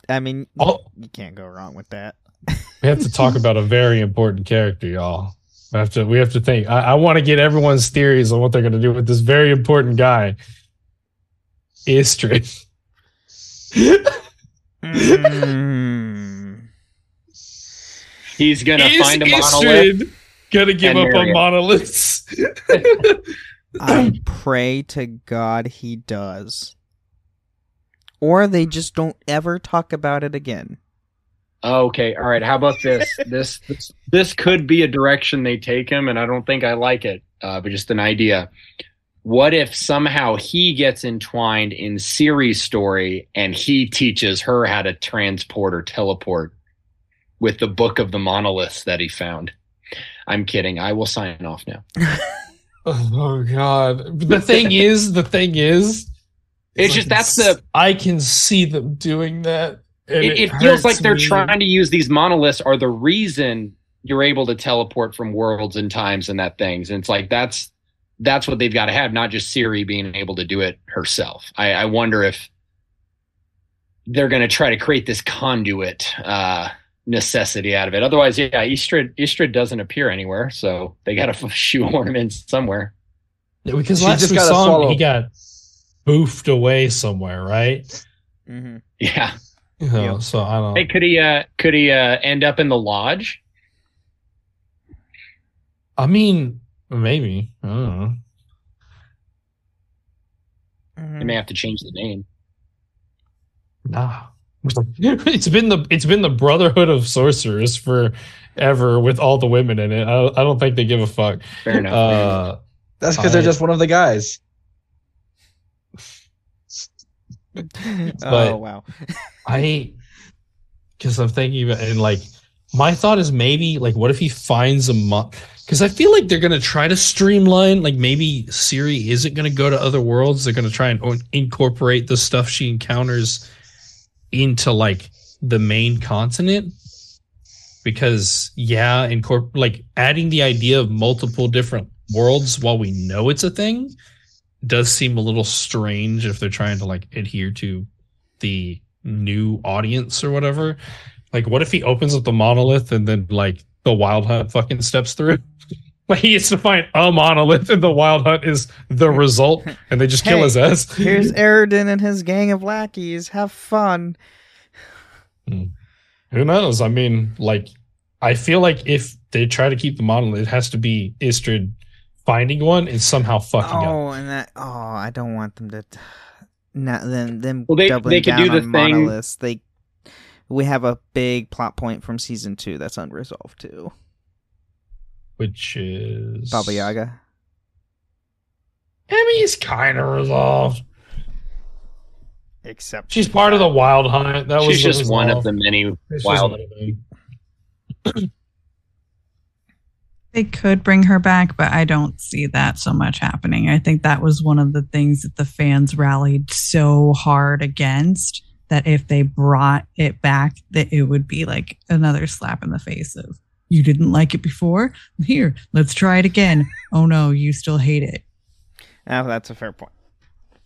I mean, Oh. you can't go wrong with that. We have to talk *laughs* about a very important character, y'all. We have to we have to think. I, I want to get everyone's theories on what they're gonna do with this very important guy. Istredd. *laughs* Mm. He's gonna Is find a monolith. Gonna give up marry on monoliths? *laughs* I pray to God he does. Or they just don't ever talk about it again. Okay, all right. How about this? *laughs* this this this could be a direction they take him, and I don't think I like it. Uh, but just an idea. What if somehow he gets entwined in Ciri's story, and he teaches her how to transport or teleport with the book of the monoliths that he found? I'm kidding. I will sign off now. *laughs* Oh god. The thing *laughs* is, the thing is, It's just that's the I can see them doing that. and it, it feels like they're me. trying to use these monoliths are the reason you're able to teleport from worlds and times and that things. And it's like that's that's what they've got to have, not just Ciri being able to do it herself. I, I wonder if they're going to try to create this conduit uh, necessity out of it. Otherwise, yeah, Istredd Istredd doesn't appear anywhere, so they got to *laughs* shoehorn him in somewhere. Yeah, because She last just we gotta saw him, he got boofed away somewhere, right? Mm-hmm. Yeah. You know, So I don't. Hey, could he uh, could he uh, end up in the lodge? I mean, maybe. I don't know. They may have to change the name. Nah. *laughs* It's been the it's been the Brotherhood of Sorcerers forever with all the women in it. I, I don't think they give a fuck. Fair enough. Uh, That's because they're just one of the guys. *laughs* oh wow. *laughs* I because I'm thinking about and like my thought is maybe like what if he finds a month because I feel like they're gonna try to streamline like maybe Ciri isn't gonna go to other worlds they're gonna try and incorporate the stuff she encounters into like the main continent because yeah incorp like adding the idea of multiple different worlds while we know it's a thing does seem a little strange if they're trying to like adhere to the new audience or whatever. Like, what if he opens up the monolith and then like the wild hunt fucking steps through? *laughs* Like he gets to find a monolith and the wild hunt is the result, and they just kill his ass. *laughs* Here's Eredin and his gang of lackeys. Have fun. Hmm. Who knows? I mean, like, I feel like if they try to keep the monolith, it has to be Istredd finding one and somehow fucking up. Oh, and that. Oh, I don't want them to. *sighs* Not them. Them Well, they- doubling they could down do the on thing- monoliths. They. We have a big plot point from season two that's unresolved too. Which is Baba Yaga. I mean, it's kind of resolved. Except She's part of the wild hunt. That was She's just one of the many It's wild. one. They could bring her back, but I don't see that so much happening. I think that was one of the things that the fans rallied so hard against that if they brought it back, that it would be like another slap in the face of you didn't like it before. Here, let's try it again. oh no, you still hate it. Ah, that's a fair point.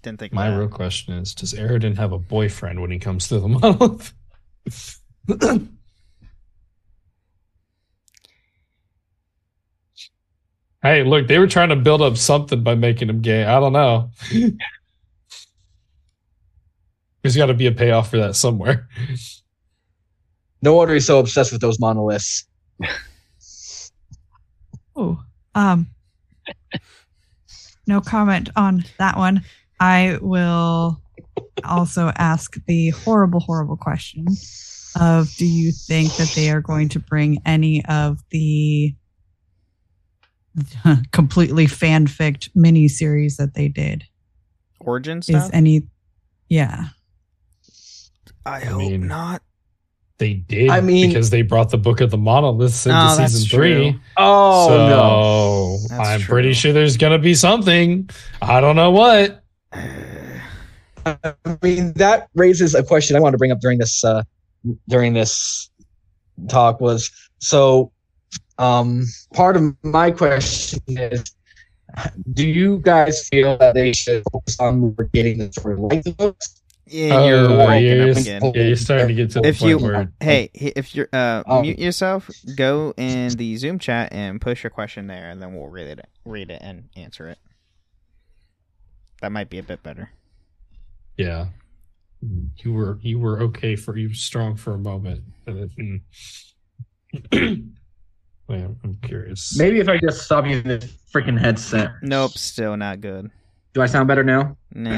Didn't think. My that. real question is: Does Eredin have a boyfriend when he comes to the monolith? *laughs* hey, look, they were trying to build up something by making him gay. I don't know. *laughs* There's got to be a payoff for that somewhere. *laughs* No wonder he's so obsessed with those monoliths. Oh, um, no comment on that one. I will also ask the horrible, horrible question of do you think that they are going to bring any of the *laughs* completely fanfic miniseries that they did? Origin stuff. Is any, yeah. I hope not. They did. I mean- because they brought the Book of the Monoliths into Oh, season three. true. Oh so no! That's I'm true. pretty sure there's gonna be something. I don't know what. I mean, that raises a question I want to bring up during this uh, during this talk was so. Um, part of my question is, do you guys feel that they should focus on getting the story like the books? Yeah, you're Oh, breaking you're, up again. yeah, you're starting to get to the If point you, where hey, if you're uh, Um, mute yourself, go in the Zoom chat and push your question there, and then we'll read it, read it, and answer it. That might be a bit better. yeah, you were you were okay for you were strong for a moment. and then- mm. Wait, I'm- I'm curious. Maybe if I just stop using this freaking headset. Nope, still not good. Do I sound better now? Nah,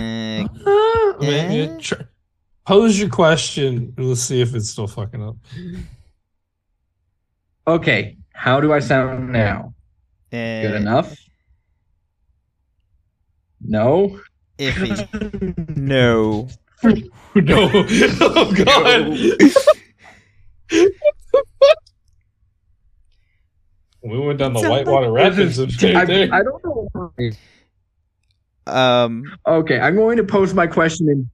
*laughs* Uh, wait, Eh? tr- pose your question and let's see if it's still fucking up. Okay. How do I sound now? eh, Good enough? No? Iffy. *laughs* no. *laughs* no, oh god. we went down the Whitewater Rapids of I, there. I don't know. Um. Okay, I'm going to post my question in.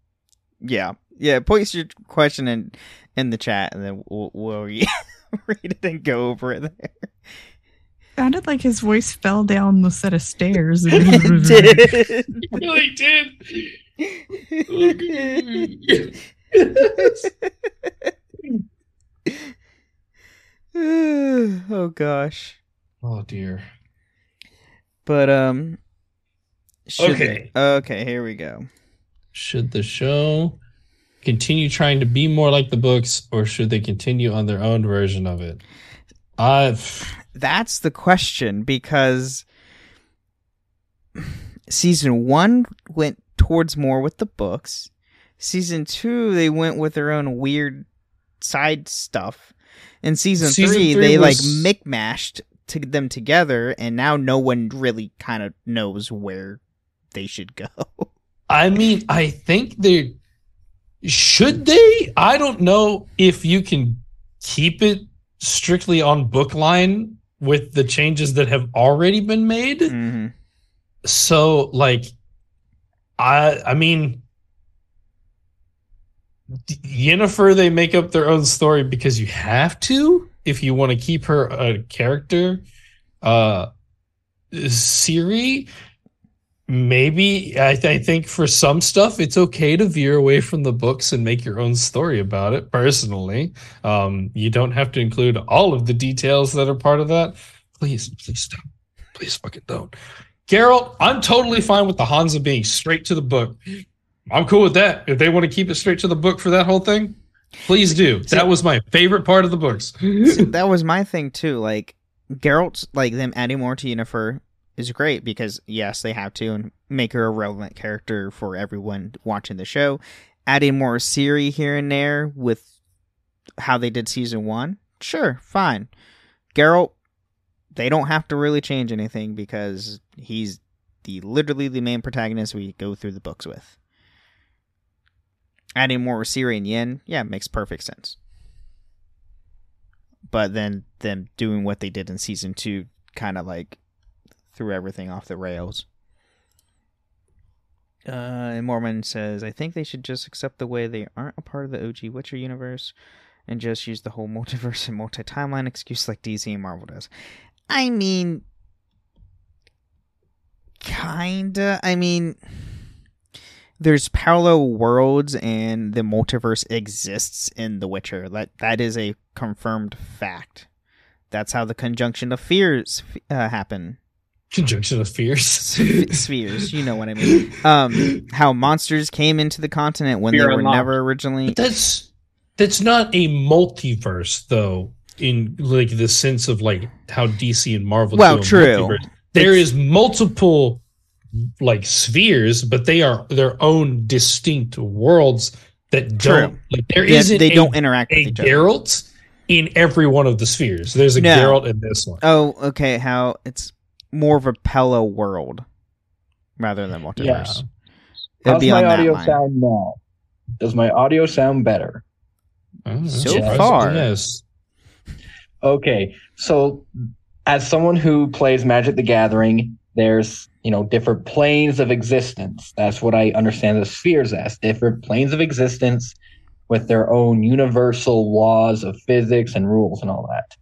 Yeah. Yeah. Post your question in in the chat, and then we'll, we'll read, *laughs* read it and go over it there. Sounded like his voice fell down the set of stairs. *laughs* It did. really did. *laughs* oh gosh. oh dear. But um. Should- Okay. Okay. Here we go. Should the show continue trying to be more like the books, or should they continue on their own version of it? I've That's the question because season one went towards more with the books. Season two, they went with their own weird side stuff. In season, Season three, three they like was- micmashed to them together, and now no one really kind of knows where they should go. I mean, I think they should they. I don't know if you can keep it strictly on book line with the changes that have already been made. Mhm. So, like, I I mean, D- Yennefer, they make up their own story because you have to if you want to keep her a character. Uh, Ciri, maybe I, th- I think for some stuff it's okay to veer away from the books and make your own story about it. Personally, um, you don't have to include all of the details that are part of that. Please, please don't. Please fucking don't. Geralt, I'm totally fine with the Hansa being straight to the book. I'm cool with that. If they want to keep it straight to the book for that whole thing, please do. That was my favorite part of the books. That was my thing too. Like Geralt's like them adding more to Yennefer is great because yes, they have to and make her a relevant character for everyone watching the show. Adding more Ciri here and there with how they did season one, sure, fine. Geralt, they don't have to really change anything because he's the literally the main protagonist we go through the books with. Adding more Ciri and Yen, yeah, makes perfect sense but then them doing what they did in season two kind of like threw everything off the rails Uh, and Mormon says, I think they should just accept the way they aren't a part of the OG Witcher universe and just use the whole *laughs* multiverse and multi timeline excuse like DC and Marvel does. I mean, kinda. I mean, there's parallel worlds and the multiverse exists in The Witcher. That that is a confirmed fact. That's how the conjunction of fears uh, happen. Conjunction of fears. *laughs* spheres, you know what I mean. Um, how monsters came into the continent when Fear they were unlocked. never originally. But that's that's not a multiverse though, in like the sense of like how DC and Marvel. Well, do a true. multiverse. There is multiple like spheres, but they are their own distinct worlds that don't True. like there They- isn't they don't interact with a each other. Geralt in every one of the spheres. There's a No. Geralt in this one. Oh, okay. How it's more of a Pella world rather than multiverse. It'd How's be my on that audio line. sound now? Does my audio sound better? Oh, So far. yes. Okay, so as someone who plays Magic the Gathering, there's you know different planes of existence. That's what I understand the spheres as different planes of existence with their own universal laws of physics and rules and all that.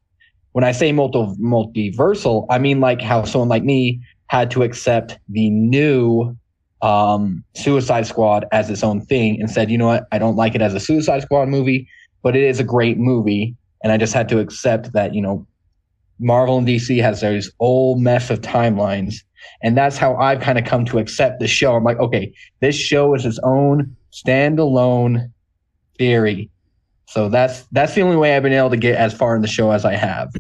When I say multi- multiversal, I mean like how someone like me had to accept the new um, Suicide Squad as its own thing and said, you know what, I don't like it as a Suicide Squad movie, but it is a great movie. And I just had to accept that you know Marvel and DC has those old mess of timelines, and that's how I've kind of come to accept the show. I'm like, okay, this show is its own standalone theory, so that's that's the only way I've been able to get as far in the show as I have.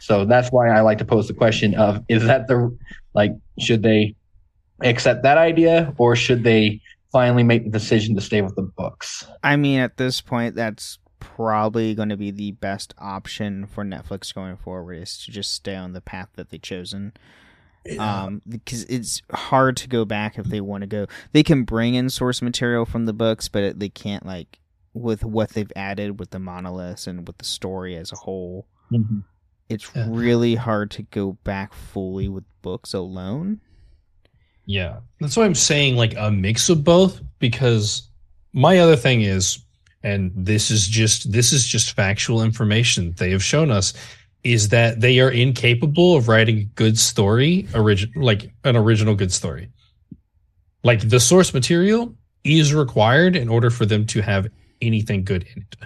So that's why I like to pose the question of is that the like should they accept that idea or should they finally make the decision to stay with the books? I mean, at this point, that's probably going to be the best option for Netflix going forward is to just stay on the path that they've chosen. Um, because it's hard to go back if they want to go. They can bring in source material from the books, but it, they can't like with what they've added with the monoliths and with the story as a whole. Mm-hmm. It's Yeah. really hard to go back fully with books alone. Yeah. That's why I'm saying like a mix of both because my other thing is and this is just this is just factual information they have shown us is that they are incapable of writing a good story origin like an original good story. Like the source material is required in order for them to have anything good in it.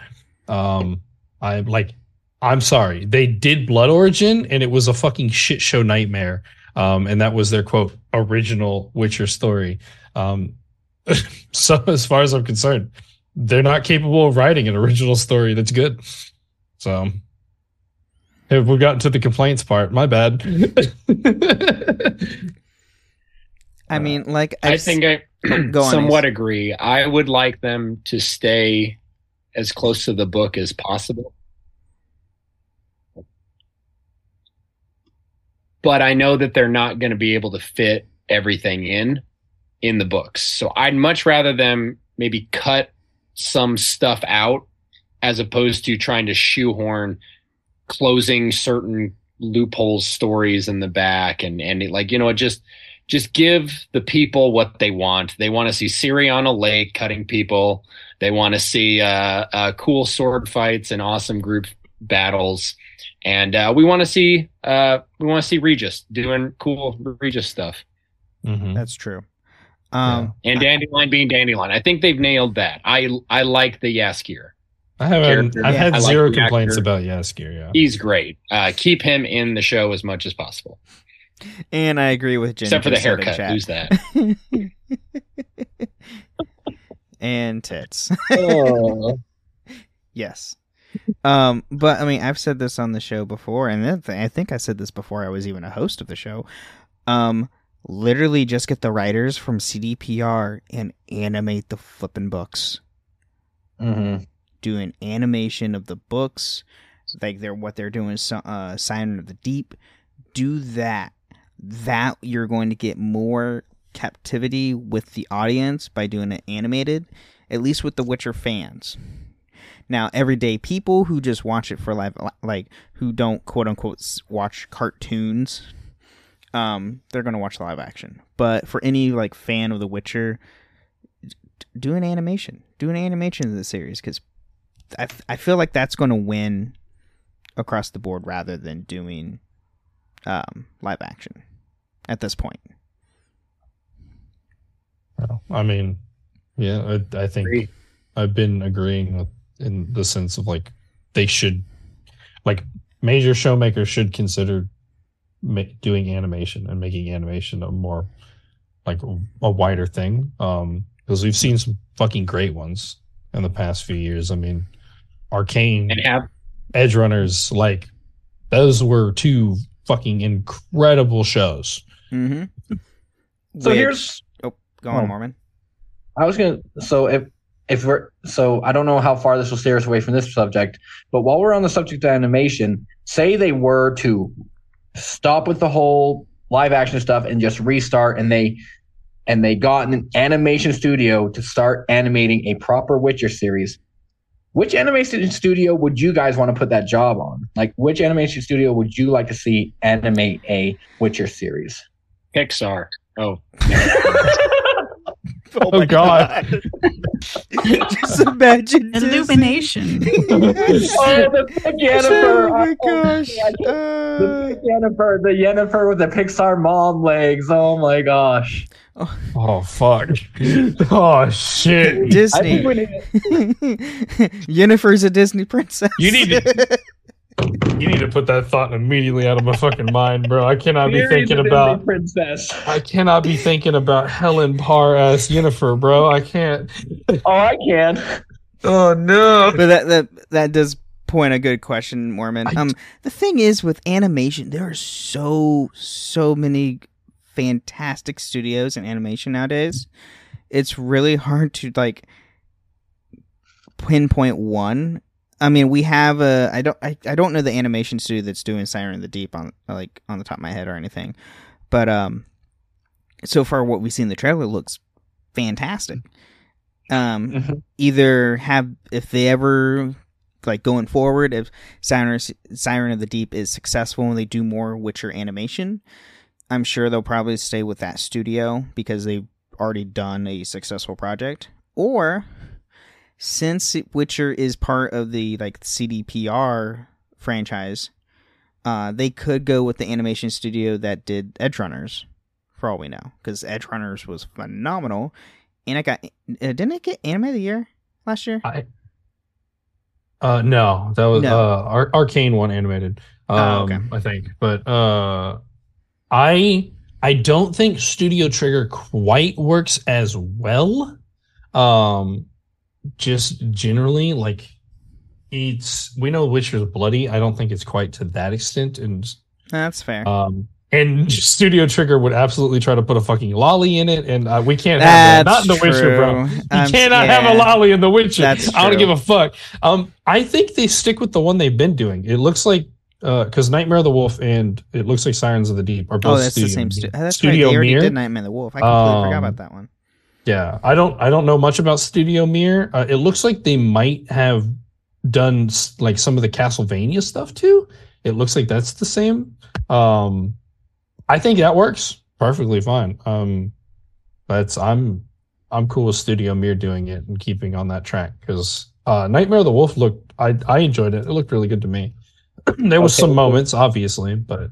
Um I'm like I'm sorry. They did Blood Origin and it was a fucking shit show nightmare. Um, and that was their quote original Witcher story. Um, *laughs* so as far as I'm concerned, they're not capable of writing an original story that's good. So if we've gotten to the complaints part, my bad. *laughs* I uh, mean, like I I've think I *clears throat* on, *clears throat* somewhat Ace. agree. I would like them to stay as close to the book as possible. But I know that they're not going to be able to fit everything in in the books. So I'd much rather them maybe cut some stuff out as opposed to trying to shoehorn closing certain loopholes stories in the back and and it, like you know it just just give the people what they want. They want to see Ciri on a lake cutting people. They want to see uh, uh, cool sword fights and awesome group battles. And uh, we want to see uh, we want to see Regis doing cool Regis stuff. Mhm. That's true. Um, And Dandelion being Dandelion. I think they've nailed that. I I like the Jaskier. I haven't. I've had I zero the complaints actor. about Jaskier. Yeah. He's great. Uh, keep him in the show as much as possible. And I agree with Jen. Except for the just said in haircut. chat. Who's that? *laughs* and tits. Oh. *laughs* yes. Um, but I mean, I've said this on the show before, and th- I think I said this before I was even a host of the show. Um, literally just get the writers from CDPR and animate the flipping books. Mm-hmm. Do an animation of the books, like they're what they're doing. So, uh, Siren of the Deep. Do that. That you're going to get more captivity with the audience by doing it animated, at least with the Witcher fans. Now, everyday people who just watch it for live, like who don't quote unquote watch cartoons, um, they're gonna watch live action. But for any like fan of The Witcher, do an animation. Do an animation of the series because I, I feel like that's going to win across the board rather than doing um, live action at this point. I mean, yeah, I, I think I've been agreeing with in the sense of like they should, like major showmakers should consider ma- doing animation and making animation a more like a wider thing. Um, because we've seen some fucking great ones in the past few years. I mean, Arcane and have Edge Runners, like those were two fucking incredible shows. Mm-hmm. So here's oh, go on, Oh. Mormon. I was gonna. So if if we're so, I don't know how far this will steer us away from this subject, but while we're on the subject of animation, say they were to stop with the whole live action stuff and just restart, and they and they got an animation studio to start animating a proper Witcher series. Which animation studio would you guys want to put that job on? Like, which animation studio would you like to see animate a Witcher series? Pixar. Oh, *laughs* *laughs* Oh, oh, my God. *laughs* Just imagine Illumination. *laughs* oh, the big Yennefer. Oh my Oh, gosh. Uh, the big Yennefer, the Yennefer with the Pixar mom legs. Oh my gosh. Oh, oh fuck! oh shit! Disney. I think we need Yennefer's a Disney princess. You need to you need to put that thought immediately out of my fucking mind, bro. I cannot be Mary's thinking about princess. I cannot be thinking about Helen Parr as Yennefer, bro. I can't. Oh, I can. Oh no! but that that that does point a good question, Mormon. Um, the thing is with animation, there are so so many fantastic studios in animation nowadays. It's really hard to like pinpoint one. I mean, we have a I don't I, I don't know the animation studio that's doing Siren of the Deep on like on the top of my head or anything, but um, so far what we see in the trailer looks fantastic. Um, Mhm. either have if they ever like going forward if Siren Siren of the Deep is successful and they do more Witcher animation, I'm sure they'll probably stay with that studio because they've already done a successful project. Or since Witcher is part of the like CDPR franchise, uh, they could go with the animation studio that did Edge Runners, for all we know, because Edge Runners was phenomenal, and it got uh, didn't it get Anime of the Year last year? I, uh, no, that was No. uh Ar- Arcane one animated. Um, Oh, okay. I think, but uh, I I don't think Studio Trigger quite works as well. Um, just generally like it's we know Witcher's bloody. I don't think it's quite to that extent, and That's fair. um. And *laughs* Studio Trigger would absolutely try to put a fucking loli in it, and uh, we can't have that. Not in The That's Witcher, bro. You Um, cannot have a loli in The Witcher. That's I don't true. give a fuck. Um, I think they stick with the one they've been doing. It looks like because Nightmare of the Wolf and it looks like Sirens of the Deep are both. Oh, that's the same. Stu- that's right. Studio They already Mir. did Nightmare of the Wolf. I completely forgot Um, about that one. Yeah, I don't. I don't know much about Studio Mir. Uh, it looks like they might have done like some of the Castlevania stuff too. It looks like that's the same. Um, I think that works perfectly fine. Um, that's I'm I'm cool with Studio Mir doing it and keeping on that track because uh, Nightmare of the Wolf looked. I I enjoyed it. It looked really good to me. *clears throat* there was Okay, some moments, obviously, but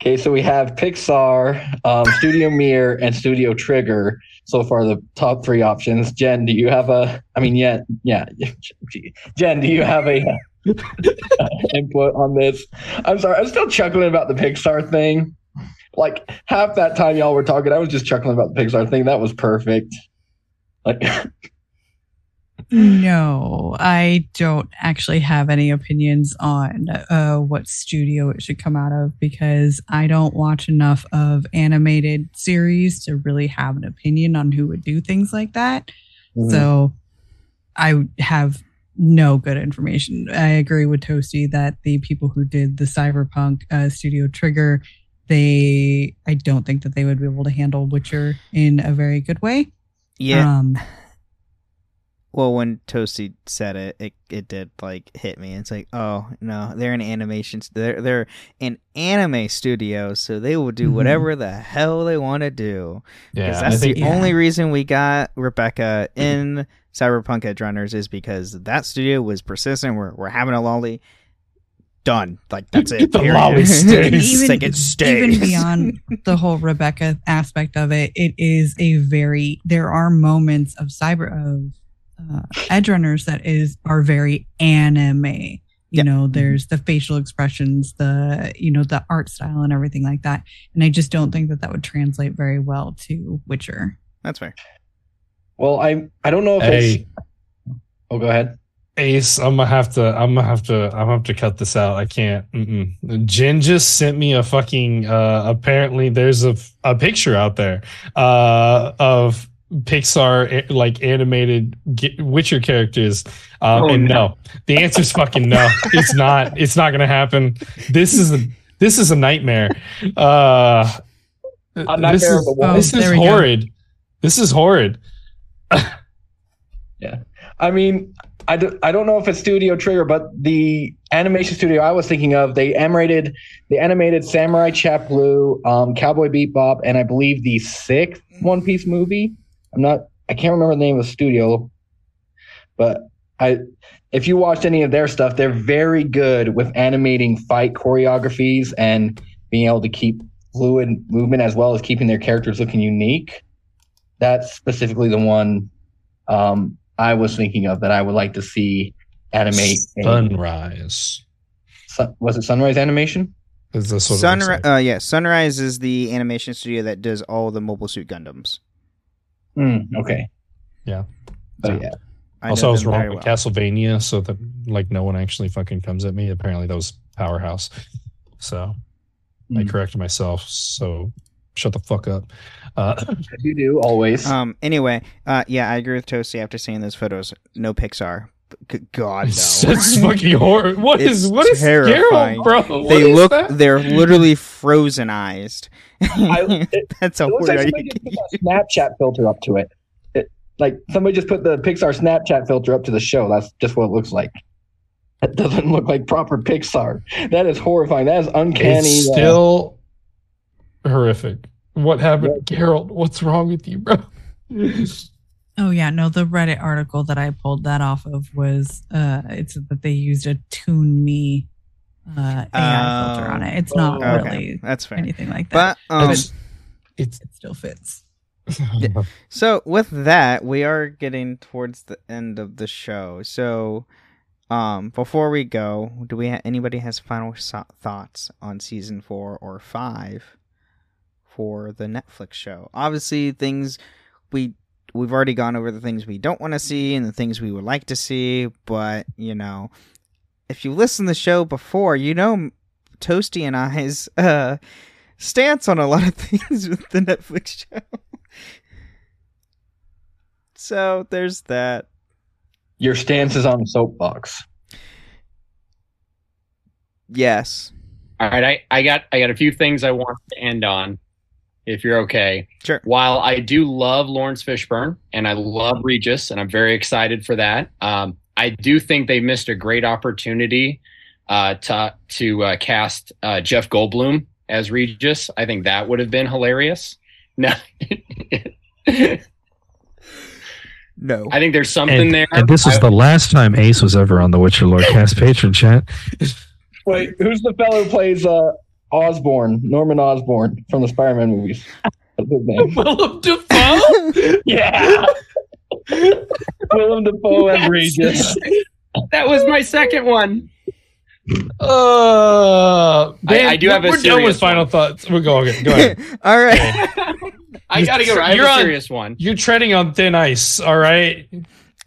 Okay, so we have Pixar, um, Studio Mir, and Studio Trigger. So far, the top three options. Jen, do you have a? I mean, yeah, yeah. *laughs* Jen, do you have a uh, *laughs* input on this? I'm sorry, I'm still chuckling about the Pixar thing. Like half that time y'all were talking, I was just chuckling about the Pixar thing. That was perfect. Like, *laughs* No, I don't actually have any opinions on uh, what studio it should come out of because I don't watch enough of animated series to really have an opinion on who would do things like that. So I have no good information. I agree with Toasty that the people who did the Cyberpunk uh, Studio Trigger, they I don't think that they would be able to handle Witcher in a very good way. Yeah. Um, well, when Toasty said it, it it did like hit me. It's like, oh no, they're an animation. They're they're an anime studio, so they will do Mhm. whatever the hell they want to do. Yeah, I that's think- the Yeah. only reason we got Rebecca in Cyberpunk Edge Runners is because that studio was persistent. We're we're having a loli. Done. Like that's it. The period. loli *laughs* stays. It's even, like it stays. even beyond the whole Rebecca aspect of it, it is a very there are moments of cyber of uh, edge runners that is are very anime. You Yeah. know, there's the facial expressions, the you know the art style and everything like that. And I just don't think that that would translate very well to Witcher. That's fair. Well, I I don't know if Hey, it's. Oh, go ahead. Ace, I'm gonna have to. I'm gonna have to. I'm gonna have to cut this out. I can't. Mm-mm. Jen just sent me a fucking. Uh, apparently, there's a a picture out there uh, of Pixar eh, like animated G- Witcher characters. Um, Oh, and no. no, the answer is fucking no. It's not. It's not gonna happen. This is a. This is a nightmare. Uh, A nightmare this is, a woman. this Oh, is there we go. horrid. This is horrid. Yeah, I mean, I, do, I don't know if it's Studio Trigger, but the animation studio I was thinking of, they animated they animated Samurai Champloo, um, Cowboy Bebop, and I believe the sixth One Piece movie. I'm not, I can't remember the name of the studio, but I, if you watched any of their stuff, they're very good with animating fight choreographies and being able to keep fluid movement as well as keeping their characters looking unique. That's specifically the one um, I was thinking of that I would like to see animate. Sunrise. Sun- was it Sunrise Animation? Is this what it Sunrise, uh, yeah, Sunrise is the animation studio that does all the Mobile Suit Gundams. Mm, okay. Yeah. But yeah. I also, I was wrong very with well. Castlevania, so that like no one actually fucking comes at me. Apparently, that was Powerhouse. So I Hmm. corrected myself. So shut the fuck up. Uh, you do always. Um. Anyway, uh, yeah, I agree with Toasty after seeing those photos. No Pixar. G- God *laughs* no. That's fucking horrible. What is It's what is terrifying. Geralt, bro? What they is look. that? They're literally frozen eyes. I- *laughs* it- That's how It looks weird like somebody just put a Snapchat filter up to it. it. Like somebody just put the Pixar Snapchat filter up to the show. That's just what it looks like. That doesn't look like proper Pixar. That is horrifying. That is uncanny. It's uh, still horrific. What happened, Geralt? What's wrong with you, bro? *laughs* Oh yeah, no, the Reddit article that I pulled that off of was uh it's that they used a tune me uh AI filter on it. It's not Oh, okay. really That's fair. anything like that. But um, It's- it's it still fits. *laughs* So with that, we are getting towards the end of the show. So, um, before we go, do we ha- anybody has final so- thoughts on season four or five for the Netflix show? Obviously, things we we've already gone over the things we don't want to see and the things we would like to see, but you know, if you listen to the show before, you know Toasty and I's *laughs* uh stance on a lot of *laughs* things with the Netflix show. *laughs* So there's that. your stance is on the soapbox. Yes. All right, I, I got I got a few things I want to end on, if you're okay. Sure. While I do love Laurence Fishburne and I love Regis, and I'm very excited for that, um, I do think they missed a great opportunity uh, to to uh, cast uh, Jeff Goldblum as Regis. I think that would have been hilarious. *laughs* No, No. I think there's something And, there. and this was I- the last time Ace was ever on the Witcher Lorecast patron chat. Wait, who's the fellow who plays uh, Osborne, Norman Osborne from the Spider-Man movies? What's his name? *laughs* Willem Dafoe. *laughs* yeah. *laughs* Willem Dafoe as Regis. that was my second one. Uh, I- I do have a we're done serious with final one. thoughts. We're going. Okay, go ahead. All right. I gotta go. I have You're a on- one. You're treading on thin ice. All right.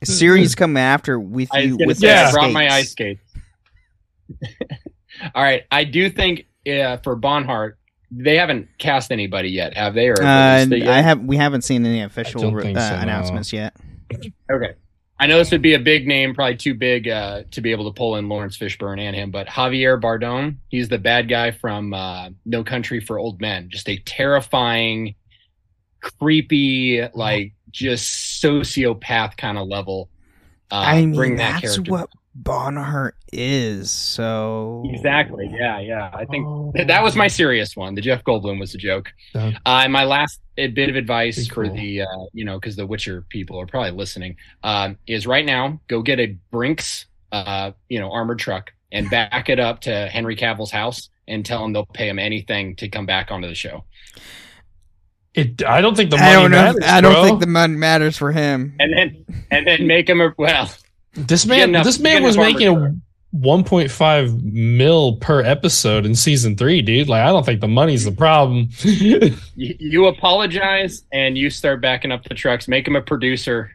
A series coming after with I you with say the I brought my ice skates. All right, I do think uh, for Bonhart, they haven't cast anybody yet, have they? Or Uh, released yet? I have. We haven't seen any official don't uh, think so, no. announcements yet. Okay. I know this would be a big name, probably too big uh, to be able to pull in Laurence Fishburne and him, but Javier Bardem, he's the bad guy from uh, No Country for Old Men. Just a terrifying, creepy, like just sociopath kind of level. Uh, I mean, bring that that's character what Bonhart is. So Exactly. Yeah, yeah. I think th- that was my serious one. The Jeff Goldblum was a joke. Uh, and my last uh, bit of advice for the, uh, you know, because the Witcher people are probably listening, um, is right now go get a Brinks, uh, you know, armored truck and back it up to Henry Cavill's house and tell him they'll pay him anything to come back onto the show. It. I don't think the money I don't know. matters. I don't bro. think the money matters for him. And then and then make him a well. This man, enough- this man was enough armored making 1.5 mil per episode in season three, dude. Like, I don't think the money's the problem. *laughs* You, you apologize and you start backing up the trucks. Make him a producer.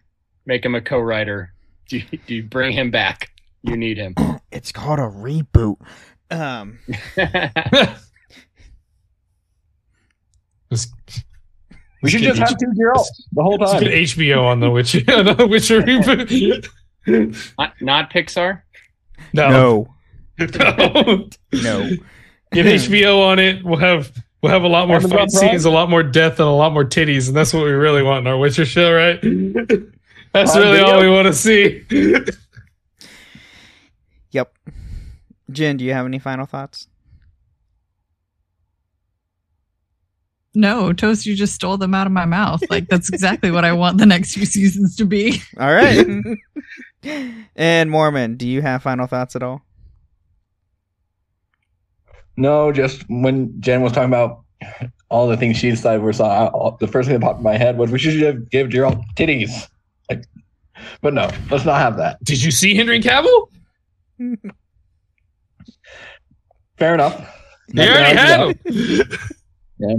Make him a co-writer. Do you, do you bring him back? You need him. *clears throat* It's called a reboot. Um, We should just have two girls the whole Let's time. HBO on the Witcher. on *laughs* the Witcher reboot. *laughs* not, not Pixar. No. no, no. *laughs* no. Get HBO on it. We'll have we'll have a lot more Amazon fight Prime? scenes, a lot more death, and a lot more titties, and that's what we really want in our Witcher show, right? That's Prime really all we want to see. Yep. Jen, do you have any final thoughts? No, Toast, you just stole them out of my mouth. Like that's exactly what I want the next few seasons to be. All right. *laughs* and Mormon, do you have final thoughts at all? No, just when Jen was talking about all the things she decided were saw, uh, all- the first thing that popped in my head was we should have give Geralt titties. Like, but no, let's not have that. Did you see Henry Cavill? *laughs* Fair enough. They Nothing already to have him. *laughs* Yeah.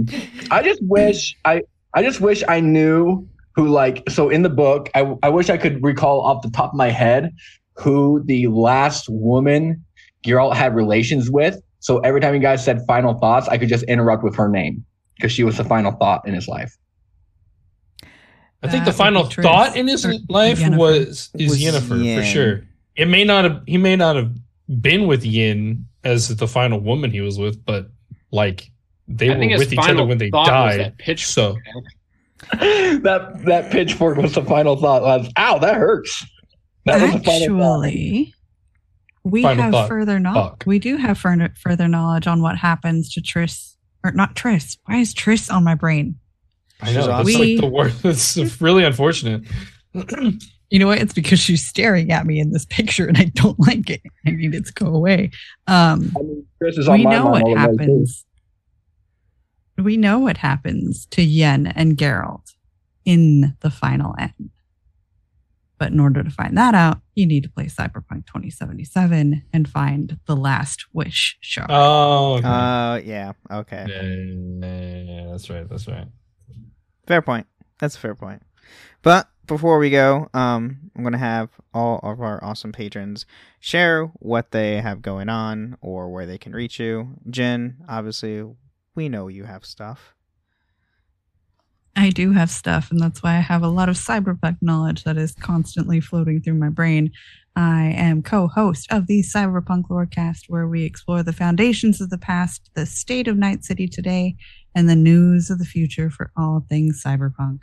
I just wish I I just wish I knew who like so in the book I I wish I could recall off the top of my head who the last woman Geralt had relations with. So every time you guys said final thoughts, I could just interrupt with her name because she was the final thought in his life. I think That the final be thought in his life Yennefer. was is Was Yennefer for sure. It may not have he may not have been with Yin as the final woman he was with, but like they I were with each other when they died. that pitch- So *laughs* that that pitchfork was the final thought. Was, Ow, that hurts. That was final. Actually, we Final have thought. further knowledge. We do have further further knowledge on what happens to Triss, or not Triss. Why is Triss on my brain? I know that's We- like the worst. *laughs* It's really unfortunate. *clears throat* You know what? It's because she's staring at me in this picture, and I don't *laughs* like it. I need it to go away. Um, I mean, Chris is on we my know mind what all the too. happens. We know what happens to Yen and Geralt in the final end. But in order to find that out, you need to play Cyberpunk 2077 and find the last wish show. Oh, okay. Uh, yeah. Okay. yeah, yeah, yeah, yeah, that's right. That's right. Fair point. That's a fair point. But before we go, um, I'm gonna have all of our awesome patrons share what they have going on or where they can reach you. Jen, obviously, we know you have stuff. I do have stuff, and that's why I have a lot of cyberpunk knowledge that is constantly floating through my brain. I am co host of the Cyberpunk Lorecast, where we explore the foundations of the past, the state of Night City today, and the news of the future for all things cyberpunk.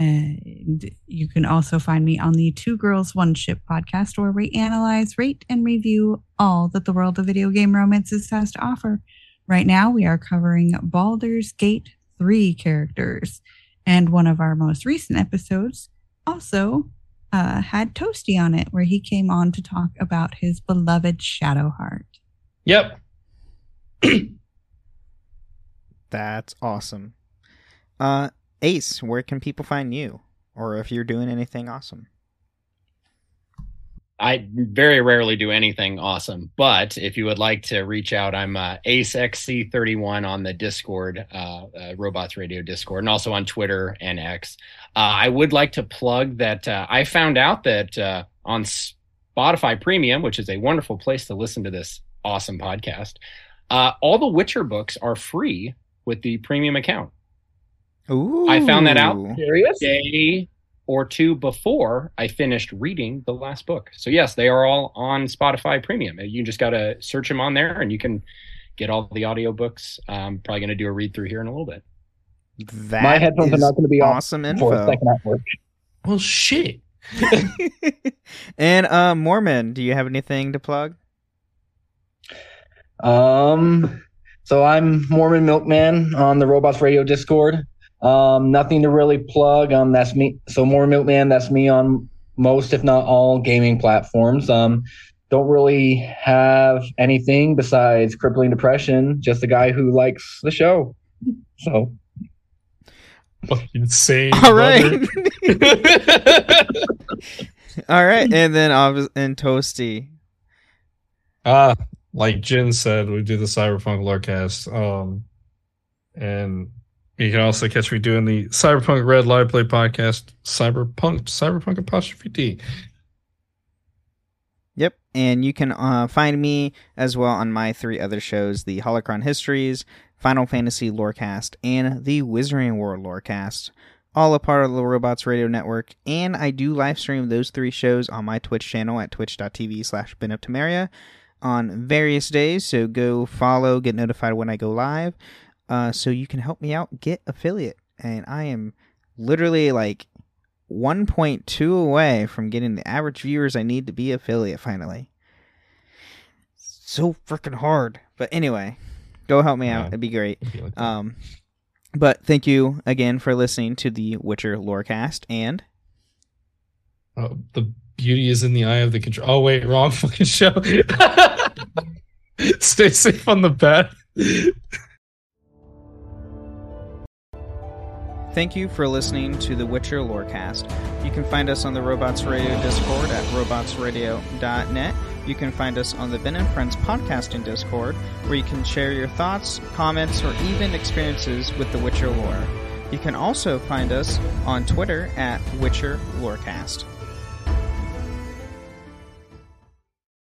Uh, and you can also find me on the Two Girls One Ship podcast, where we analyze, rate, and review all that the world of video game romances has to offer. Right now, we are covering Baldur's Gate 3 characters. And one of our most recent episodes also uh, had Toasty on it, where he came on to talk about his beloved Shadowheart. Yep. *clears throat* That's awesome. Uh, Ace, where can people find you, or if you're doing anything awesome? I very rarely do anything awesome, but if you would like to reach out, I'm uh, AceXC31 on the Discord, uh, uh, Robots Radio Discord, and also on Twitter and X. Uh, I would like to plug that uh, I found out that uh, on Spotify Premium, which is a wonderful place to listen to this awesome podcast, uh, all the Witcher books are free with the premium account. Ooh, I found that out Serious? day or two before I finished reading the last book. So yes, they are all on Spotify Premium. You just got to search them on there, and you can get all the audiobooks. I'm probably going to do a read through here in a little bit. That My headphones are not going to be awesome off for a info. second at work. Well, shit. *laughs* and uh, Mormon, do you have anything to plug? Um, so I'm Mormon Milkman on the Robots Radio Discord. Um, nothing to really plug. Um, that's me. So Mormon Milkman, that's me on most, if not all, gaming platforms. Um, don't really have anything besides crippling depression. Just a guy who likes the show. So. Fucking insane. All right. *laughs* All right, and then obvi- and Toasty. Ah, like Jen said, we do the Cyberpunk Lorecast. Um, and you can also catch me doing the Cyberpunk Red Live Play podcast, Cyberpunk, Cyberpunk apostrophe D. Yep, and you can uh, find me as well on my three other shows: the Holocron Histories, Final Fantasy Lorecast, and the Wizarding World Lorecast. All a part of the Robots Radio Network, and I do live stream those three shows on my Twitch channel at twitch.tv slash Temeria on various days. So go follow, get notified when I go live, uh, so you can help me out get affiliate. And I am literally like 1.2 away from getting the average viewers I need to be affiliate finally. So freaking hard. But anyway, go help me out. It'd be great. Um, but thank you again for listening to the Witcher Lorecast and Uh, the beauty is in the eye of the control. Oh wait, wrong *laughs* fucking show. *laughs* Stay safe on the bed. Thank you for listening to the Witcher Lorecast. You can find us on the Robots Radio Discord at robotsradio.net. You can find us on the Ben and Friends podcasting Discord, where you can share your thoughts, comments, or even experiences with the Witcher lore. You can also find us on Twitter at Witcher Lorecast.